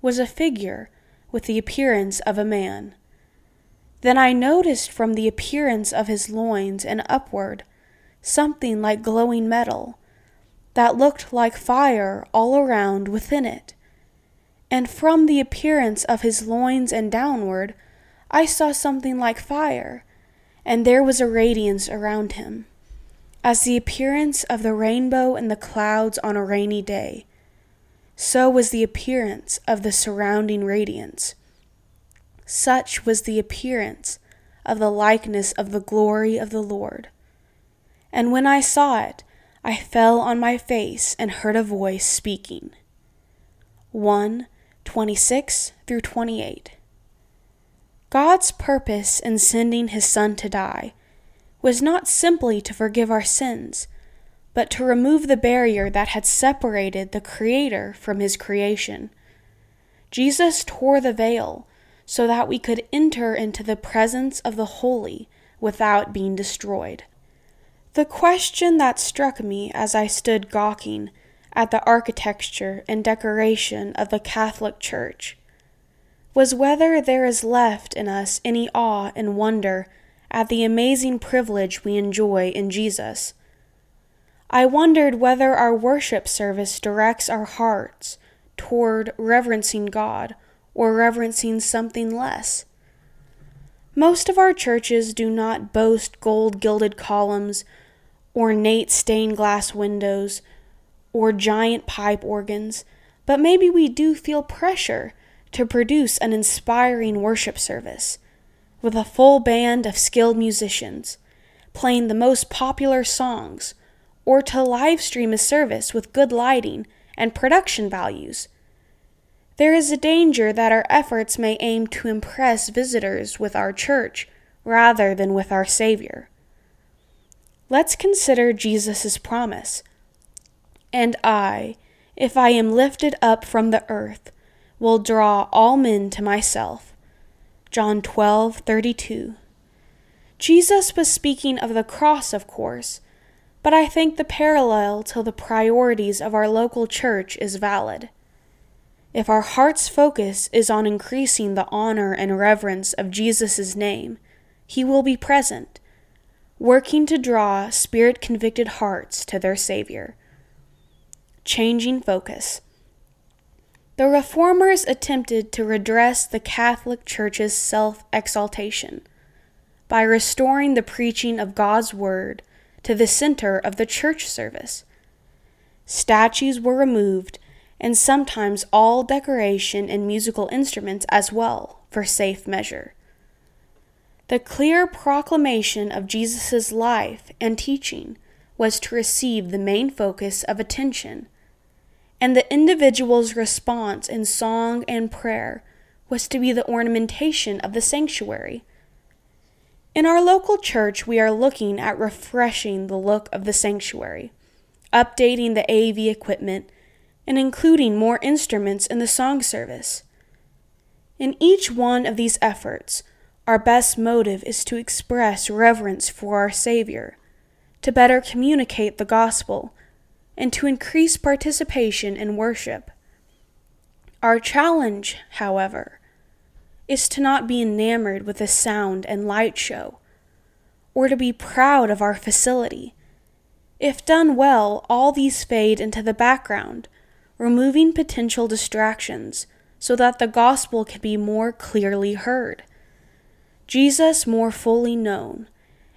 was a figure with the appearance of a man. Then I noticed from the appearance of his loins and upward something like glowing metal that looked like fire all around within it. And from the appearance of his loins and downward, I saw something like fire, and there was a radiance around him as the appearance of the rainbow in the clouds on a rainy day, so was the appearance of the surrounding radiance. Such was the appearance of the likeness of the glory of the Lord. And when I saw it, I fell on my face and heard a voice speaking. 1 26 through 28. God's purpose in sending his Son to die was not simply to forgive our sins, but to remove the barrier that had separated the Creator from His creation. Jesus tore the veil so that we could enter into the presence of the Holy without being destroyed. The question that struck me as I stood gawking at the architecture and decoration of the Catholic Church was whether there is left in us any awe and wonder at the amazing privilege we enjoy in Jesus. I wondered whether our worship service directs our hearts toward reverencing God or reverencing something less. Most of our churches do not boast gold gilded columns, ornate stained glass windows, or giant pipe organs, but maybe we do feel pressure to produce an inspiring worship service with a full band of skilled musicians, playing the most popular songs, or to live stream a service with good lighting and production values. There is a danger that our efforts may aim to impress visitors with our church rather than with our Savior. Let's consider Jesus' promise. And I, if I am lifted up from the earth, will draw all men to myself. John 12:32. Jesus was speaking of the cross, of course, but I think the parallel to the priorities of our local church is valid. If our heart's focus is on increasing the honor and reverence of Jesus' name, he will be present. working to draw spirit convicted hearts to their Savior. Changing focus. The Reformers attempted to redress the Catholic Church's self exaltation by restoring the preaching of God's Word to the center of the church service. Statues were removed, and sometimes all decoration and musical instruments as well, for safe measure. The clear proclamation of Jesus' life and teaching was to receive the main focus of attention, and the individual's response in song and prayer was to be the ornamentation of the sanctuary. In our local church, we are looking at refreshing the look of the sanctuary, updating the AV equipment, and including more instruments in the song service. In each one of these efforts, our best motive is to express reverence for our Savior, to better communicate the gospel, and to increase participation in worship. Our challenge, however, is to not be enamored with the sound and light show, or to be proud of our facility. If done well, all these fade into the background, removing potential distractions so that the gospel can be more clearly heard, Jesus more fully known,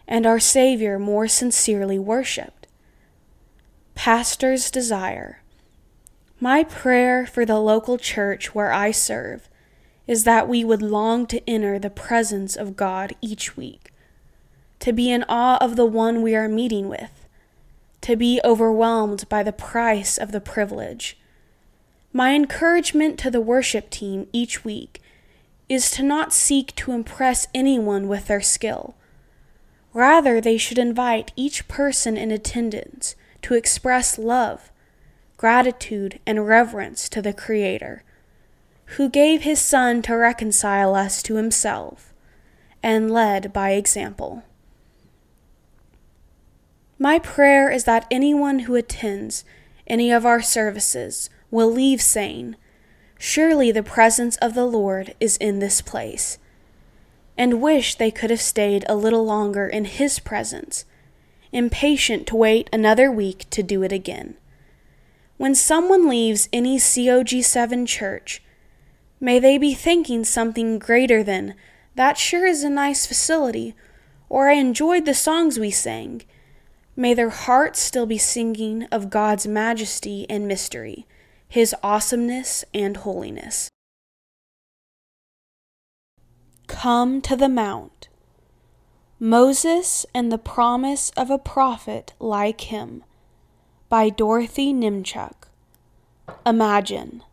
and our Savior more sincerely worshiped. Pastor's Desire My prayer for the local church where I serve is that we would long to enter the presence of God each week, to be in awe of the one we are meeting with, to be overwhelmed by the price of the privilege. My encouragement to the worship team each week is to not seek to impress anyone with their skill. Rather, they should invite each person in attendance to express love, gratitude, and reverence to the Creator who gave his Son to reconcile us to himself, and led by example. My prayer is that anyone who attends any of our services will leave saying, Surely the presence of the Lord is in this place, and wish they could have stayed a little longer in His presence, impatient to wait another week to do it again. When someone leaves any COG7 church, May they be thinking something greater than, that sure is a nice facility, or I enjoyed the songs we sang. May their hearts still be singing of God's majesty and mystery, His awesomeness and holiness. Come to the Mount. Moses and the Promise of a Prophet Like Him by Dorothy Nimchuk. Imagine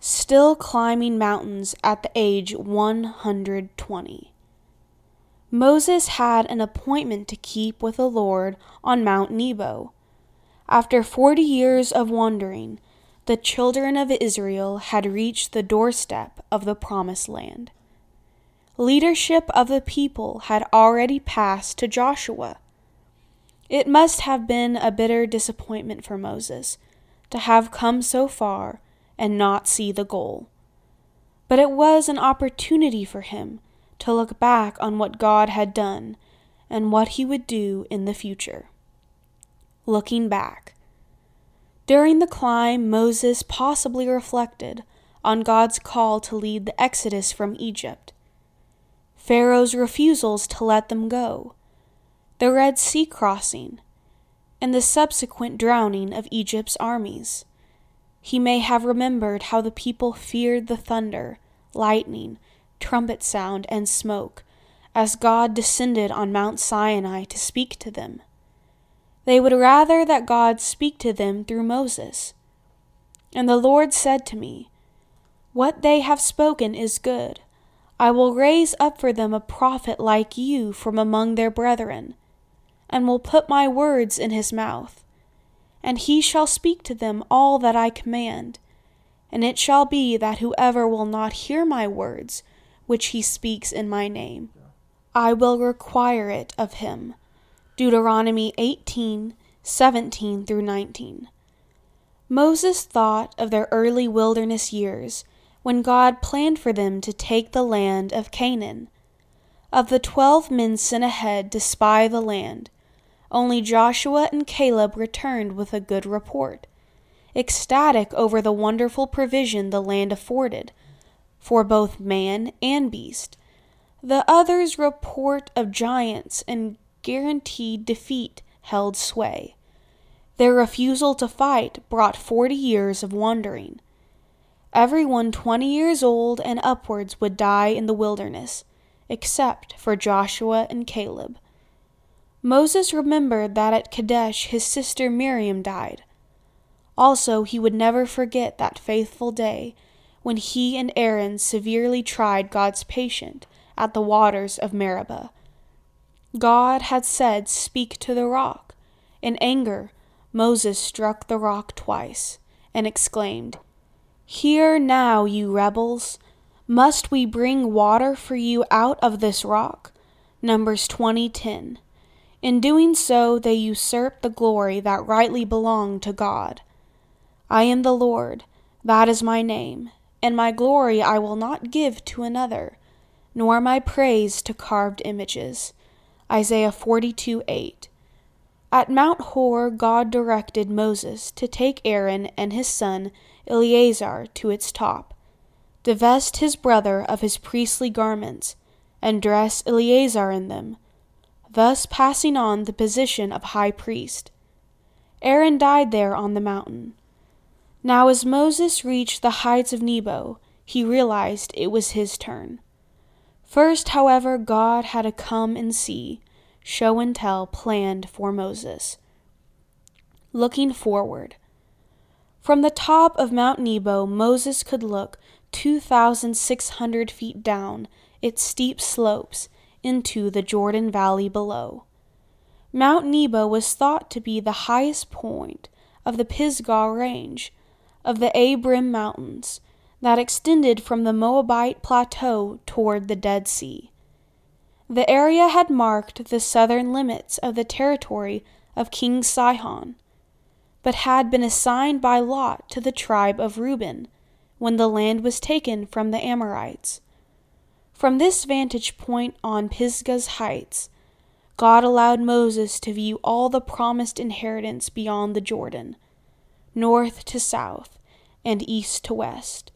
still climbing mountains at the age 120. Moses had an appointment to keep with the Lord on Mount Nebo. After forty years of wandering, the children of Israel had reached the doorstep of the Promised Land. Leadership of the people had already passed to Joshua. It must have been a bitter disappointment for Moses to have come so far and not see the goal. But it was an opportunity for him to look back on what God had done and what he would do in the future. Looking back. During the climb, Moses possibly reflected on God's call to lead the exodus from Egypt, Pharaoh's refusals to let them go, the Red Sea crossing, and the subsequent drowning of Egypt's armies. He may have remembered how the people feared the thunder, lightning, trumpet sound, and smoke as God descended on Mount Sinai to speak to them. They would rather that God speak to them through Moses. And the Lord said to me, What they have spoken is good. I will raise up for them a prophet like you from among their brethren, and will put my words in his mouth and he shall speak to them all that I command. And it shall be that whoever will not hear my words, which he speaks in my name, I will require it of him. Deuteronomy 18 17 through 19. Moses thought of their early wilderness years when God planned for them to take the land of Canaan. Of the twelve men sent ahead to spy the land, only Joshua and Caleb returned with a good report, ecstatic over the wonderful provision the land afforded for both man and beast. The others' report of giants and guaranteed defeat held sway. Their refusal to fight brought forty years of wandering. Everyone twenty years old and upwards would die in the wilderness, except for Joshua and Caleb. Moses remembered that at Kadesh his sister Miriam died. Also, he would never forget that faithful day when he and Aaron severely tried God's patience at the waters of Meribah. God had said, Speak to the rock. In anger, Moses struck the rock twice and exclaimed, Hear now, you rebels! Must we bring water for you out of this rock? Numbers 20:10. In doing so, they usurped the glory that rightly belonged to God. I am the Lord, that is my name, and my glory I will not give to another, nor my praise to carved images. Isaiah 42 8. At Mount Hor, God directed Moses to take Aaron and his son Eleazar to its top divest his brother of his priestly garments, and dress Eleazar in them, thus passing on the position of high priest. Aaron died there on the mountain. Now, as Moses reached the heights of Nebo, he realized it was his turn. First, however, God had a come and see, show and tell planned for Moses. Looking forward. From the top of Mount Nebo, Moses could look 2,600 feet down its steep slopes into the Jordan Valley below. Mount Nebo was thought to be the highest point of the Pisgah Range of the Abarim Mountains that extended from the Moabite Plateau toward the Dead Sea. The area had marked the southern limits of the territory of King Sihon, but had been assigned by lot to the tribe of Reuben when the land was taken from the Amorites. From this vantage point on Pisgah's heights, God allowed Moses to view all the promised inheritance beyond the Jordan, north to south, and east to west.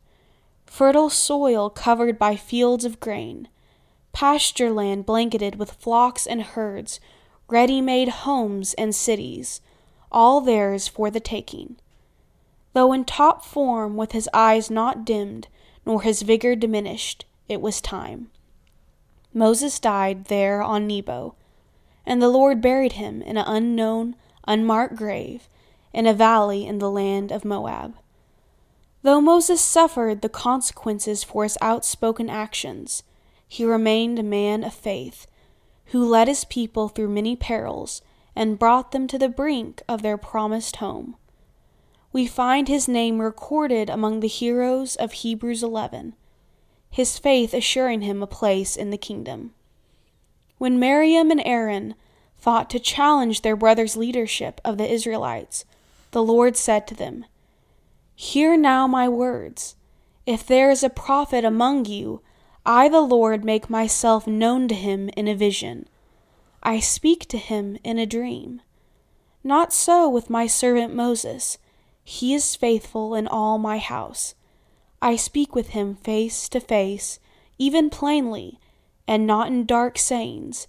Fertile soil covered by fields of grain, pasture land blanketed with flocks and herds, ready made homes and cities, all theirs for the taking. Though in top form, with his eyes not dimmed, nor his vigor diminished, it was time. Moses died there on Nebo, and the Lord buried him in an unknown, unmarked grave in a valley in the land of Moab. Though Moses suffered the consequences for his outspoken actions, he remained a man of faith, who led his people through many perils and brought them to the brink of their promised home we find his name recorded among the heroes of Hebrews 11, his faith assuring him a place in the kingdom. When Miriam and Aaron thought to challenge their brother's leadership of the Israelites, the Lord said to them, Hear now my words. If there is a prophet among you, I, the Lord, make myself known to him in a vision. I speak to him in a dream. Not so with my servant Moses. He is faithful in all my house. I speak with him face to face, even plainly, and not in dark sayings,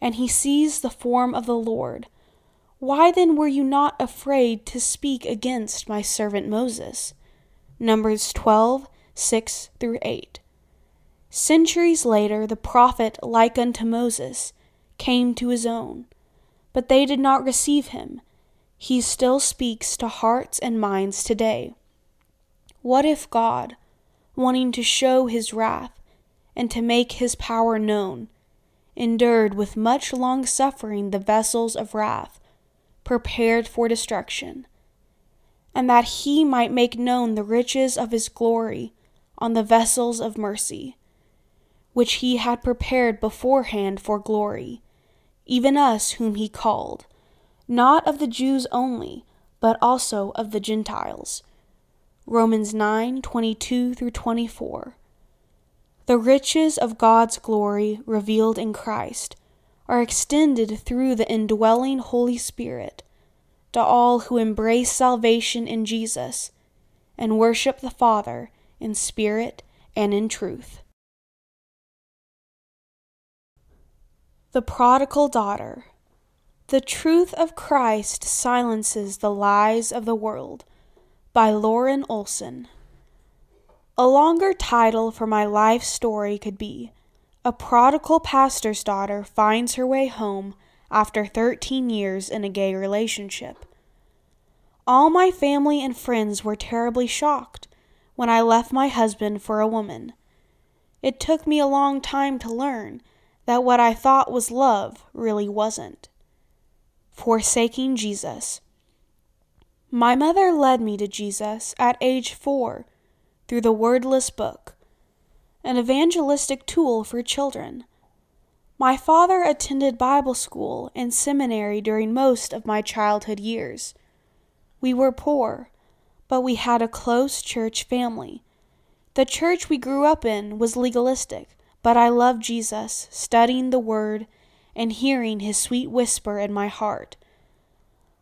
and he sees the form of the Lord. Why then were you not afraid to speak against my servant Moses? Numbers 12, 6 through 8. Centuries later, the prophet, like unto Moses, came to his own, but they did not receive him he still speaks to hearts and minds today. What if God, wanting to show his wrath and to make his power known, endured with much long suffering the vessels of wrath prepared for destruction, and that he might make known the riches of his glory on the vessels of mercy, which he had prepared beforehand for glory, even us whom he called not of the Jews only, but also of the Gentiles. Romans 9 22 through 24. The riches of God's glory revealed in Christ are extended through the indwelling Holy Spirit to all who embrace salvation in Jesus and worship the Father in spirit and in truth. The Prodigal Daughter The Truth of Christ Silences the Lies of the World by Lauren Olson. A longer title for my life story could be A Prodigal Pastor's Daughter Finds Her Way Home After 13 Years in a Gay Relationship. All my family and friends were terribly shocked when I left my husband for a woman. It took me a long time to learn that what I thought was love really wasn't. Forsaking Jesus. My mother led me to Jesus at age four through the Wordless Book, an evangelistic tool for children. My father attended Bible school and seminary during most of my childhood years. We were poor, but we had a close church family. The church we grew up in was legalistic, but I loved Jesus, studying the Word and hearing his sweet whisper in my heart.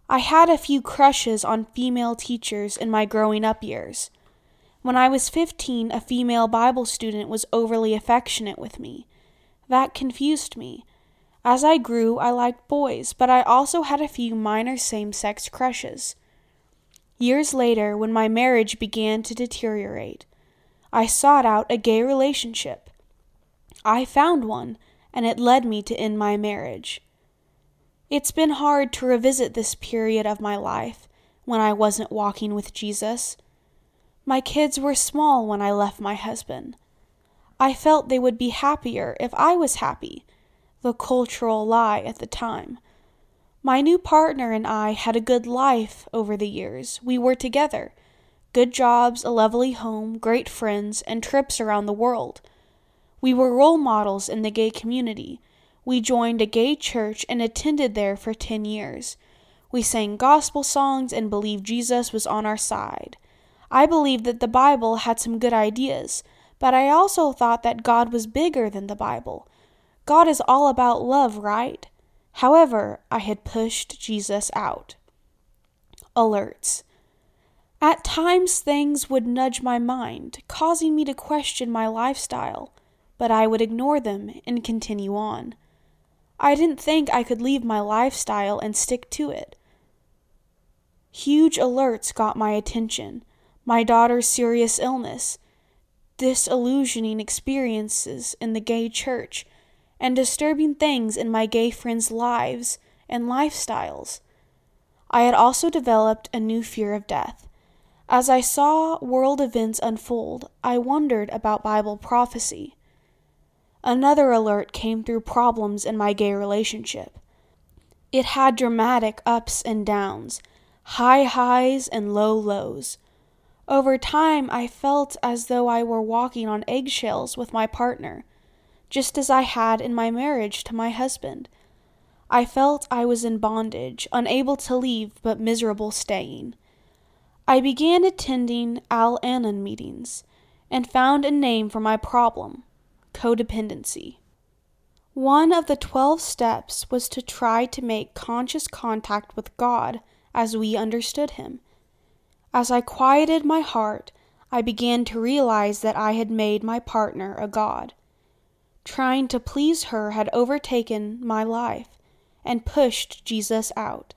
I had a few crushes on female teachers in my growing up years. When I was 15, a female Bible student was overly affectionate with me. That confused me. As I grew, I liked boys, but I also had a few minor same sex crushes. Years later, when my marriage began to deteriorate, I sought out a gay relationship. I found one, and it led me to end my marriage. It's been hard to revisit this period of my life when I wasn't walking with Jesus. My kids were small when I left my husband. I felt they would be happier if I was happy, the cultural lie at the time. My new partner and I had a good life over the years. We were together. Good jobs, a lovely home, great friends, and trips around the world. We were role models in the gay community. We joined a gay church and attended there for 10 years. We sang gospel songs and believed Jesus was on our side. I believed that the Bible had some good ideas, but I also thought that God was bigger than the Bible. God is all about love, right? However, I had pushed Jesus out. Alerts. At times, things would nudge my mind, causing me to question my lifestyle, but I would ignore them and continue on. I didn't think I could leave my lifestyle and stick to it. Huge alerts got my attention my daughter's serious illness, disillusioning experiences in the gay church, and disturbing things in my gay friends' lives and lifestyles. I had also developed a new fear of death. As I saw world events unfold, I wondered about Bible prophecy. Another alert came through problems in my gay relationship. It had dramatic ups and downs, high highs and low lows. Over time, I felt as though I were walking on eggshells with my partner, just as I had in my marriage to my husband. I felt I was in bondage, unable to leave, but miserable staying. I began attending Al Anon meetings and found a name for my problem codependency. One of the 12 steps was to try to make conscious contact with God as we understood Him. As I quieted my heart, I began to realize that I had made my partner a god. Trying to please her had overtaken my life and pushed Jesus out.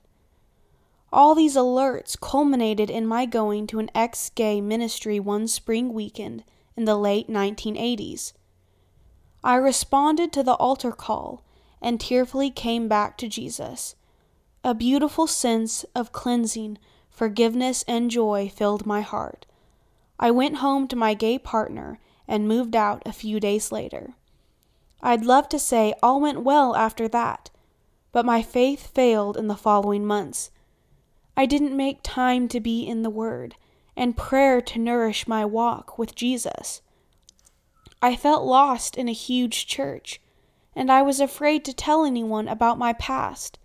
All these alerts culminated in my going to an ex gay ministry one spring weekend in the late 1980s. I responded to the altar call and tearfully came back to Jesus. A beautiful sense of cleansing Forgiveness and joy filled my heart. I went home to my gay partner and moved out a few days later. I'd love to say all went well after that, but my faith failed in the following months. I didn't make time to be in the Word and prayer to nourish my walk with Jesus. I felt lost in a huge church, and I was afraid to tell anyone about my past.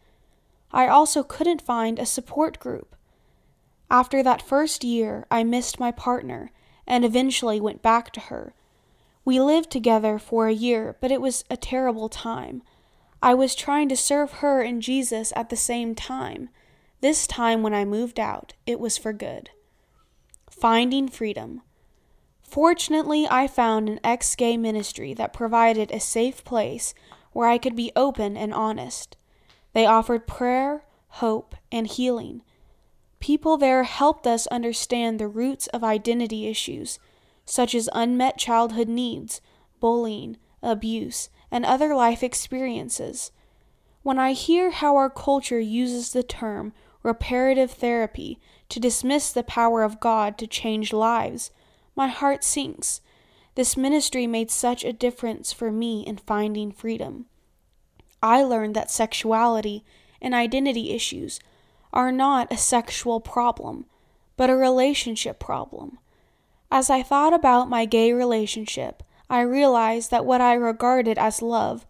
I also couldn't find a support group. After that first year, I missed my partner and eventually went back to her. We lived together for a year, but it was a terrible time. I was trying to serve her and Jesus at the same time. This time, when I moved out, it was for good. Finding freedom. Fortunately, I found an ex gay ministry that provided a safe place where I could be open and honest. They offered prayer, hope, and healing. People there helped us understand the roots of identity issues, such as unmet childhood needs, bullying, abuse, and other life experiences. When I hear how our culture uses the term reparative therapy to dismiss the power of God to change lives, my heart sinks. This ministry made such a difference for me in finding freedom. I learned that sexuality and identity issues are not a sexual problem, but a relationship problem. As I thought about my gay relationship, I realized that what I regarded as love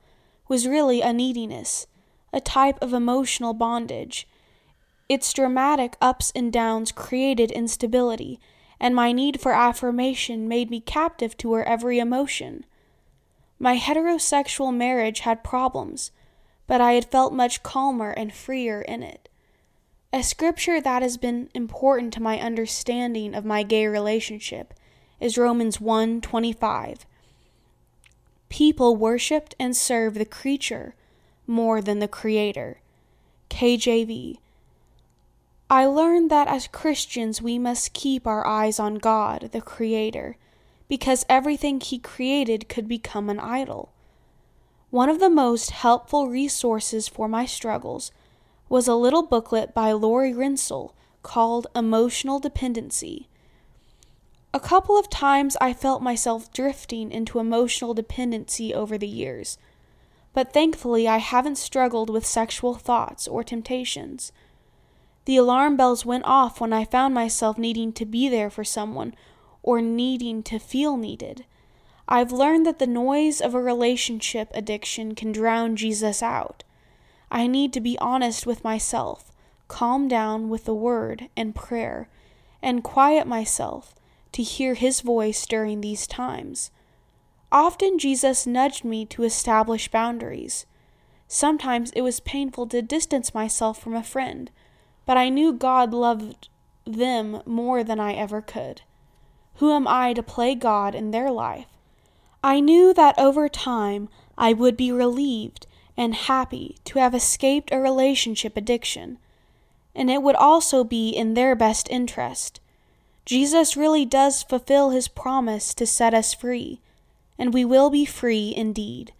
was really a neediness, a type of emotional bondage. Its dramatic ups and downs created instability, and my need for affirmation made me captive to her every emotion. My heterosexual marriage had problems, but I had felt much calmer and freer in it. A scripture that has been important to my understanding of my gay relationship is Romans 1:25. People worshiped and served the creature more than the creator. KJV. I learned that as Christians we must keep our eyes on God, the creator, because everything he created could become an idol. One of the most helpful resources for my struggles was a little booklet by Lori Rentzel called Emotional Dependency. A couple of times I felt myself drifting into emotional dependency over the years, but thankfully I haven't struggled with sexual thoughts or temptations. The alarm bells went off when I found myself needing to be there for someone or needing to feel needed. I've learned that the noise of a relationship addiction can drown Jesus out. I need to be honest with myself, calm down with the word and prayer, and quiet myself to hear his voice during these times. Often Jesus nudged me to establish boundaries. Sometimes it was painful to distance myself from a friend, but I knew God loved them more than I ever could. Who am I to play God in their life? I knew that over time I would be relieved and happy to have escaped a relationship addiction, and it would also be in their best interest. Jesus really does fulfill his promise to set us free, and we will be free indeed.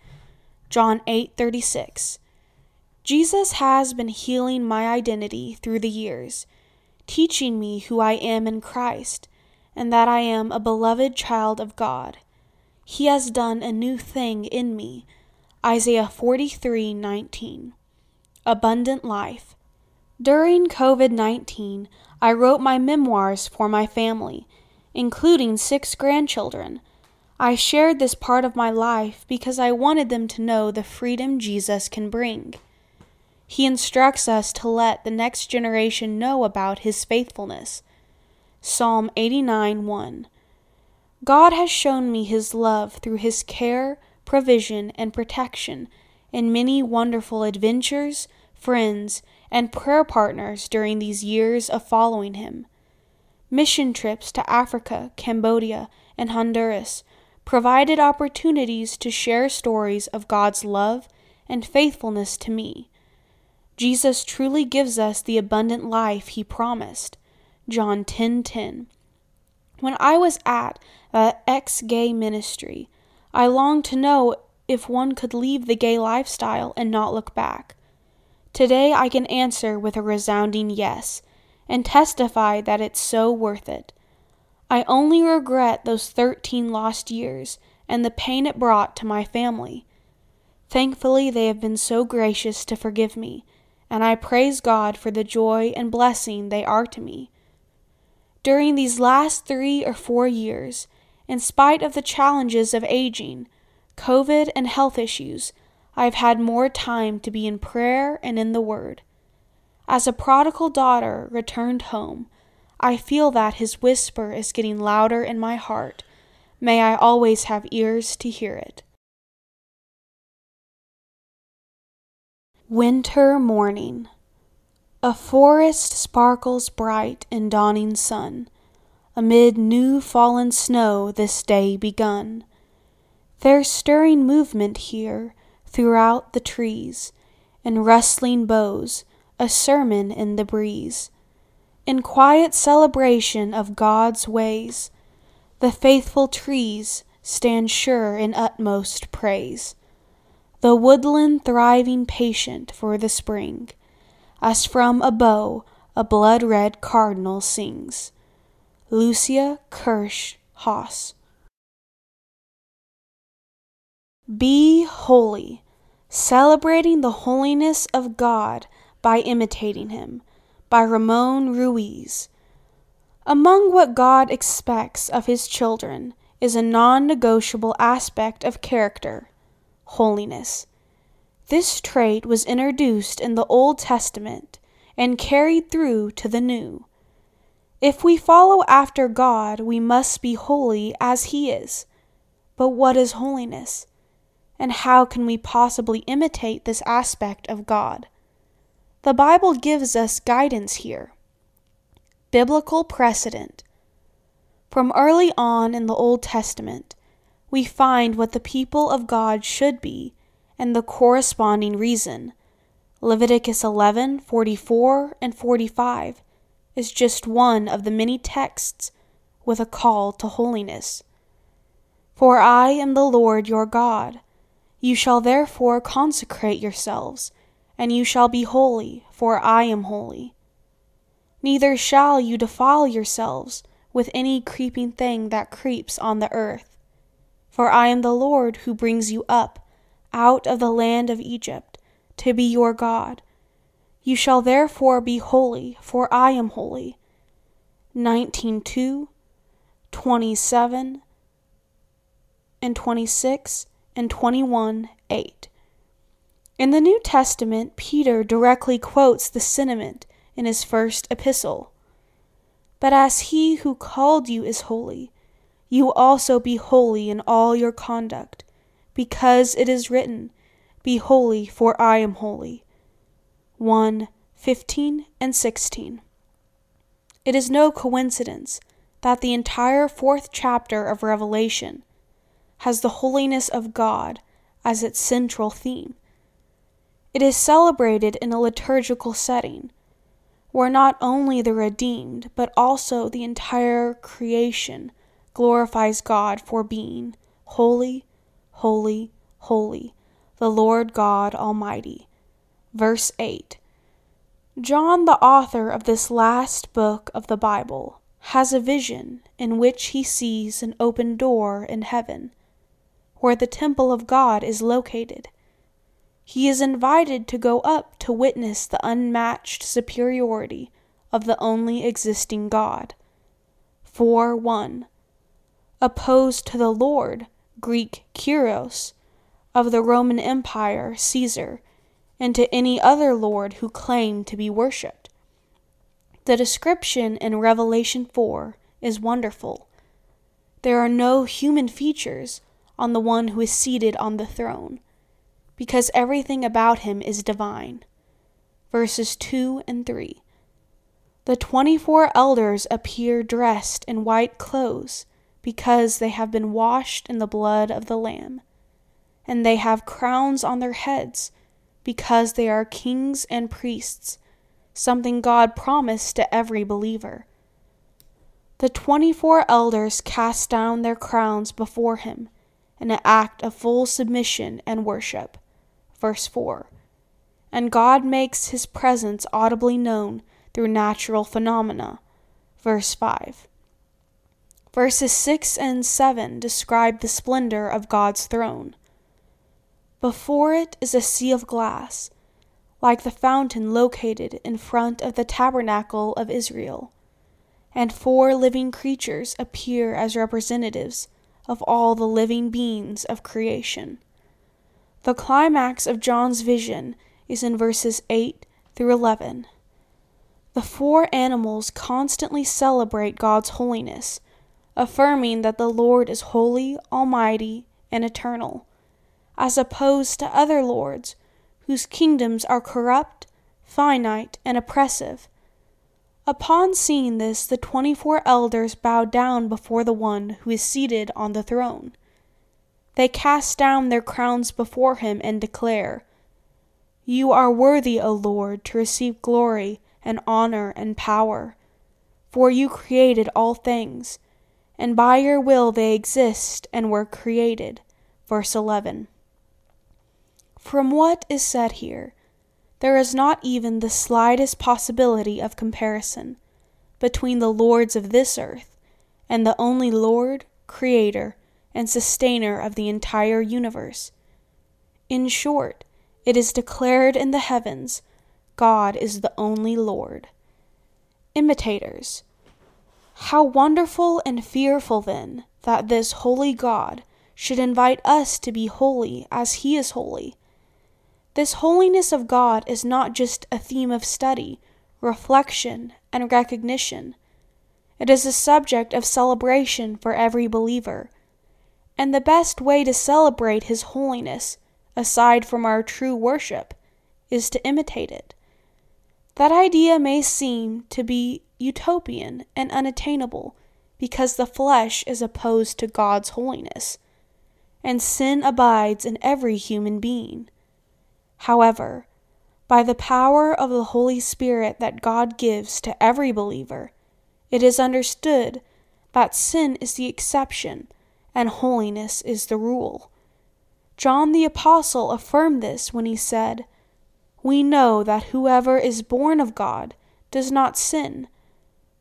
John 8:36. Jesus has been healing my identity through the years, teaching me who I am in Christ and that I am a beloved child of God. He has done a new thing in me Isaiah 43:19. Abundant life. During COVID-19, I wrote my memoirs for my family, including six grandchildren. I shared this part of my life because I wanted them to know the freedom Jesus can bring. He instructs us to let the next generation know about his faithfulness. Psalm 89:1. God has shown me his love through his care, provision, and protection in many wonderful adventures, friends, and prayer partners during these years of following Him. Mission trips to Africa, Cambodia, and Honduras provided opportunities to share stories of God's love and faithfulness to me. Jesus truly gives us the abundant life he promised. John 10:10. 10, 10. When I was at uh, a ex-gay ministry, I longed to know if one could leave the gay lifestyle and not look back. Today I can answer with a resounding yes and testify that it's so worth it. I only regret those 13 lost years and the pain it brought to my family. Thankfully, they have been so gracious to forgive me, and I praise God for the joy and blessing they are to me. During these last three or four years, in spite of the challenges of aging, COVID, and health issues, I have had more time to be in prayer and in the Word. As a prodigal daughter returned home, I feel that His whisper is getting louder in my heart, May I always have ears to hear it. Winter morning. A forest sparkles bright in dawning sun, amid new fallen snow this day begun. There's stirring movement here throughout the trees, and rustling boughs, a sermon in the breeze. In quiet celebration of God's ways, the faithful trees stand sure in utmost praise. The woodland thriving patient for the spring, as from a bow a blood red cardinal sings. Lucia Kirsch Haas. Be holy, celebrating the holiness of God by imitating Him, by Ramon Ruiz. Among what God expects of His children is a non negotiable aspect of character holiness. This trait was introduced in the Old Testament and carried through to the New. If we follow after God, we must be holy as He is. But what is holiness? And how can we possibly imitate this aspect of God? The Bible gives us guidance here. Biblical precedent. From early on in the Old Testament, we find what the people of God should be and the corresponding reason. Leviticus 11 44 and 45 is just one of the many texts with a call to holiness. For I am the Lord your God. You shall therefore consecrate yourselves, and you shall be holy, for I am holy. Neither shall you defile yourselves with any creeping thing that creeps on the earth for I am the Lord who brings you up out of the land of Egypt to be your God. You shall therefore be holy, for I am holy. 19:2, 27, and 26, and 21 8. In the New Testament, Peter directly quotes the sentiment in his first epistle. But as he who called you is holy, you also be holy in all your conduct, because it is written, Be holy, for I am holy. 1 15 and 16. It is no coincidence that the entire fourth chapter of Revelation has the holiness of God as its central theme. It is celebrated in a liturgical setting where not only the redeemed, but also the entire creation glorifies God for being holy, holy, holy, the Lord God Almighty. Verse 8 John, the author of this last book of the Bible, has a vision in which he sees an open door in heaven, where the temple of God is located. He is invited to go up to witness the unmatched superiority of the only existing God. 4 1 opposed to the Lord, Greek Kyrios, of the Roman Empire, Caesar, and to any other Lord who claimed to be worshipped. The description in Revelation 4 is wonderful. There are no human features on the one who is seated on the throne, because everything about him is divine. Verses 2 and 3. The twenty four elders appear dressed in white clothes because they have been washed in the blood of the Lamb. And they have crowns on their heads because they are kings and priests, something God promised to every believer. The twenty four elders cast down their crowns before him in an act of full submission and worship. Verse 4. And God makes his presence audibly known through natural phenomena. Verse 5. Verses 6 and 7 describe the splendor of God's throne. Before it is a sea of glass, like the fountain located in front of the tabernacle of Israel, and four living creatures appear as representatives of all the living beings of creation. The climax of John's vision is in verses 8 through 11. The four animals constantly celebrate God's holiness affirming that the Lord is holy, almighty, and eternal, as opposed to other lords whose kingdoms are corrupt, finite, and oppressive. Upon seeing this, the twenty four elders bow down before the one who is seated on the throne. They cast down their crowns before him and declare, You are worthy, O Lord, to receive glory and honor and power, for you created all things, and by your will they exist and were created. Verse 11. From what is said here, there is not even the slightest possibility of comparison between the lords of this earth and the only Lord, Creator, and Sustainer of the entire universe. In short, it is declared in the heavens God is the only Lord. Imitators, how wonderful and fearful then that this holy God should invite us to be holy as He is holy. This holiness of God is not just a theme of study, reflection, and recognition. It is a subject of celebration for every believer. And the best way to celebrate His holiness, aside from our true worship, is to imitate it. That idea may seem to be utopian and unattainable because the flesh is opposed to God's holiness, and sin abides in every human being. However, by the power of the Holy Spirit that God gives to every believer, it is understood that sin is the exception and holiness is the rule. John the Apostle affirmed this when he said, We know that whoever is born of God does not sin,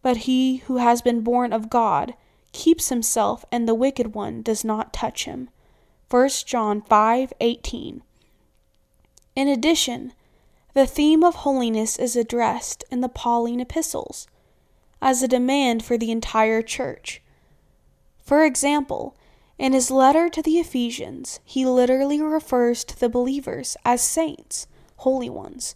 but he who has been born of God keeps himself, and the wicked one does not touch him. 1 John 5:18. In addition, the theme of holiness is addressed in the Pauline epistles as a demand for the entire church. For example, in his letter to the Ephesians, he literally refers to the believers as saints, holy ones.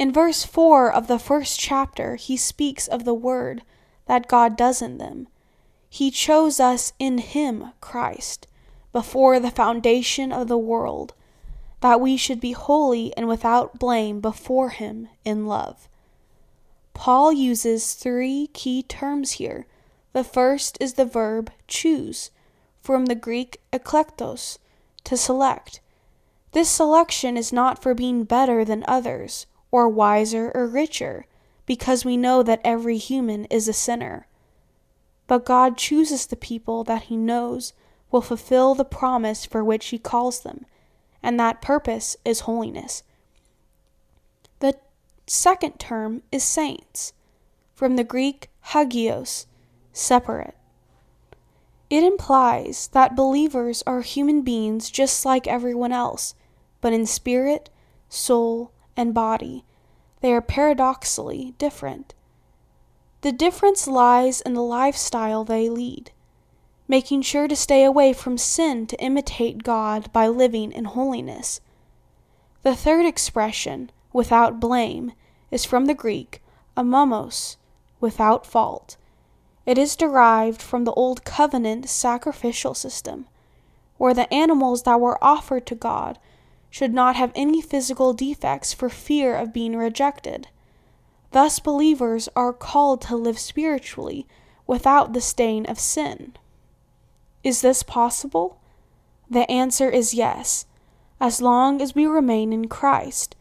In verse 4 of the first chapter, he speaks of the word that God does in them. He chose us in Him, Christ, before the foundation of the world, that we should be holy and without blame before Him in love. Paul uses three key terms here. The first is the verb choose, from the Greek eklektos, to select. This selection is not for being better than others, or wiser or richer, because we know that every human is a sinner. But God chooses the people that He knows will fulfill the promise for which He calls them, and that purpose is holiness. The second term is saints, from the Greek hagios, separate. It implies that believers are human beings just like everyone else, but in spirit, soul, and body, they are paradoxically different. The difference lies in the lifestyle they lead, making sure to stay away from sin to imitate God by living in holiness. The third expression, without blame, is from the Greek amomos, without fault. It is derived from the Old Covenant sacrificial system, where the animals that were offered to God should not have any physical defects for fear of being rejected. Thus, believers are called to live spiritually without the stain of sin. Is this possible? The answer is yes, as long as we remain in Christ.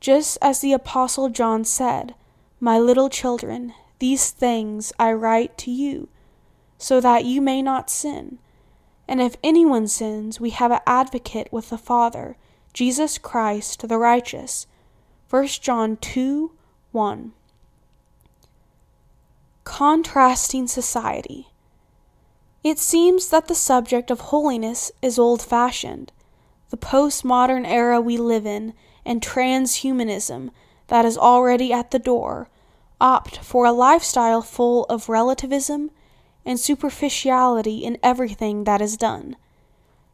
Just as the Apostle John said, My little children, these things I write to you, so that you may not sin. And if anyone sins, we have an advocate with the Father Jesus Christ the righteous. 1 John 2 1. Contrasting society. It seems that the subject of holiness is old fashioned. The postmodern era we live in and transhumanism that is already at the door opt for a lifestyle full of relativism and superficiality in everything that is done.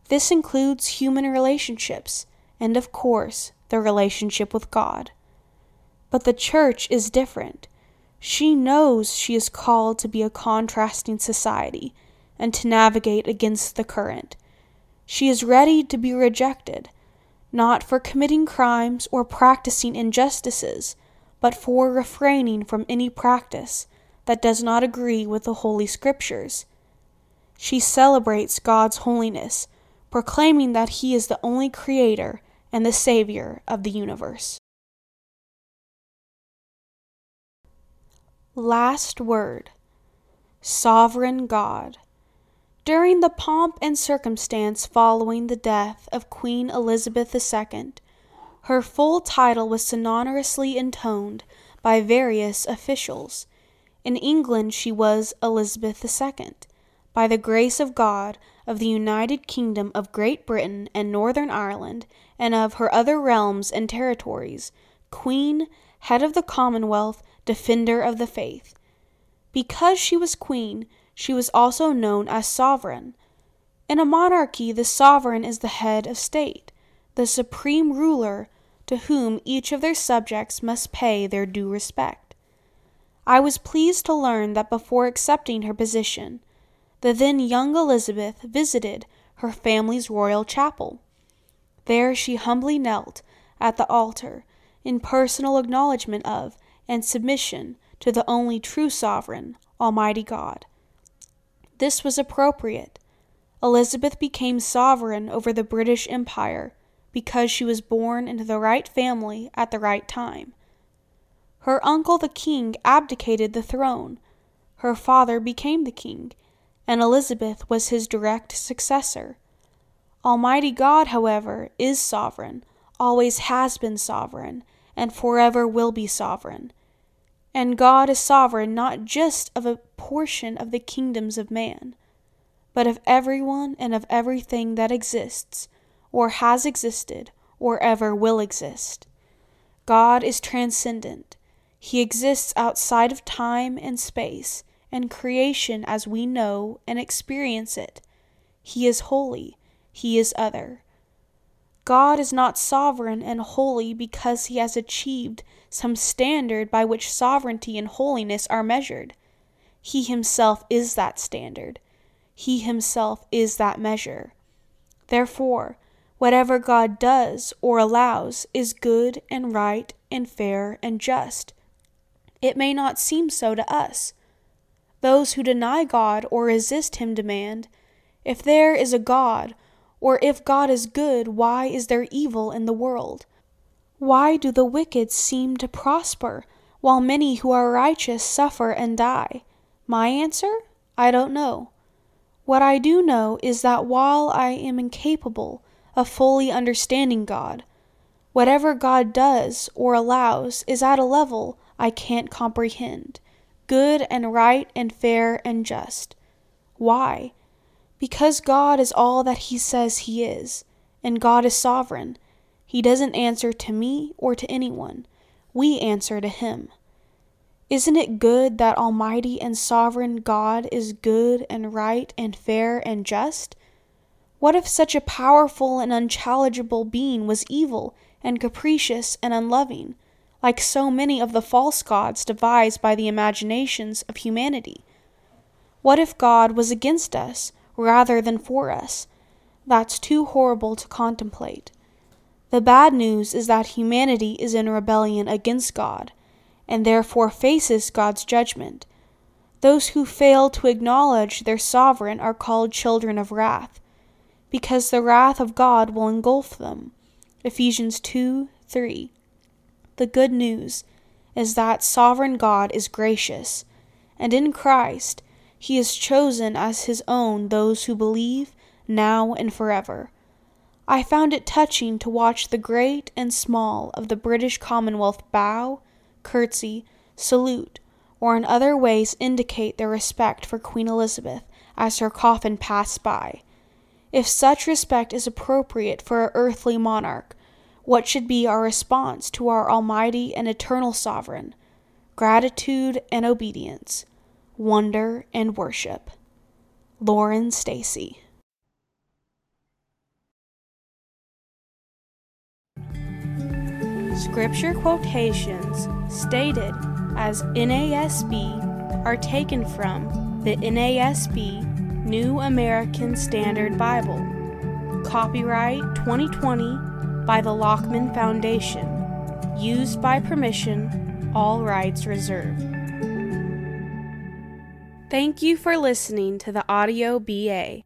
This includes human relationships and, of course, their relationship with God. But the church is different. She knows she is called to be a contrasting society and to navigate against the current. She is ready to be rejected, not for committing crimes or practicing injustices, but for refraining from any practice that does not agree with the Holy Scriptures. She celebrates God's holiness, proclaiming that He is the only Creator and the Savior of the universe. Last word Sovereign God. During the pomp and circumstance following the death of Queen Elizabeth II, her full title was sonorously intoned by various officials. In England, she was Elizabeth II. By the grace of God, of the United Kingdom of Great Britain and Northern Ireland, and of her other realms and territories, Queen, head of the Commonwealth, defender of the faith. Because she was queen, she was also known as sovereign. In a monarchy, the sovereign is the head of state, the supreme ruler to whom each of their subjects must pay their due respect. I was pleased to learn that before accepting her position, the then young Elizabeth visited her family's royal chapel. There she humbly knelt at the altar in personal acknowledgment of and submission to the only true sovereign, Almighty God. This was appropriate. Elizabeth became sovereign over the British Empire because she was born into the right family at the right time. Her uncle the king abdicated the throne. Her father became the king, and Elizabeth was his direct successor. Almighty God, however, is sovereign, always has been sovereign, and forever will be sovereign. And God is sovereign not just of a portion of the kingdoms of man, but of everyone and of everything that exists, or has existed, or ever will exist. God is transcendent. He exists outside of time and space and creation as we know and experience it. He is holy. He is other. God is not sovereign and holy because he has achieved some standard by which sovereignty and holiness are measured. He himself is that standard. He himself is that measure. Therefore, whatever God does or allows is good and right and fair and just. It may not seem so to us. Those who deny God or resist him demand, If there is a God, or if God is good, why is there evil in the world? Why do the wicked seem to prosper, while many who are righteous suffer and die? My answer? I don't know. What I do know is that while I am incapable of fully understanding God, whatever God does or allows is at a level I can't comprehend, good and right and fair and just. Why? Because God is all that He says He is, and God is sovereign, He doesn't answer to me or to anyone. We answer to Him. Isn't it good that Almighty and Sovereign God is good and right and fair and just? What if such a powerful and unchallengeable being was evil and capricious and unloving, like so many of the false gods devised by the imaginations of humanity? What if God was against us? Rather than for us. That's too horrible to contemplate. The bad news is that humanity is in rebellion against God, and therefore faces God's judgment. Those who fail to acknowledge their sovereign are called children of wrath, because the wrath of God will engulf them. Ephesians 2 3. The good news is that sovereign God is gracious, and in Christ, he has chosen as his own those who believe, now and forever. I found it touching to watch the great and small of the British Commonwealth bow, curtsy, salute, or in other ways indicate their respect for Queen Elizabeth as her coffin passed by. If such respect is appropriate for our earthly monarch, what should be our response to our almighty and eternal sovereign? Gratitude and obedience wonder, and worship. Loren Stacy. Scripture quotations stated as NASB are taken from the NASB New American Standard Bible. Copyright 2020 by the Lockman Foundation. Used by permission, all rights reserved. Thank you for listening to the Audio BA.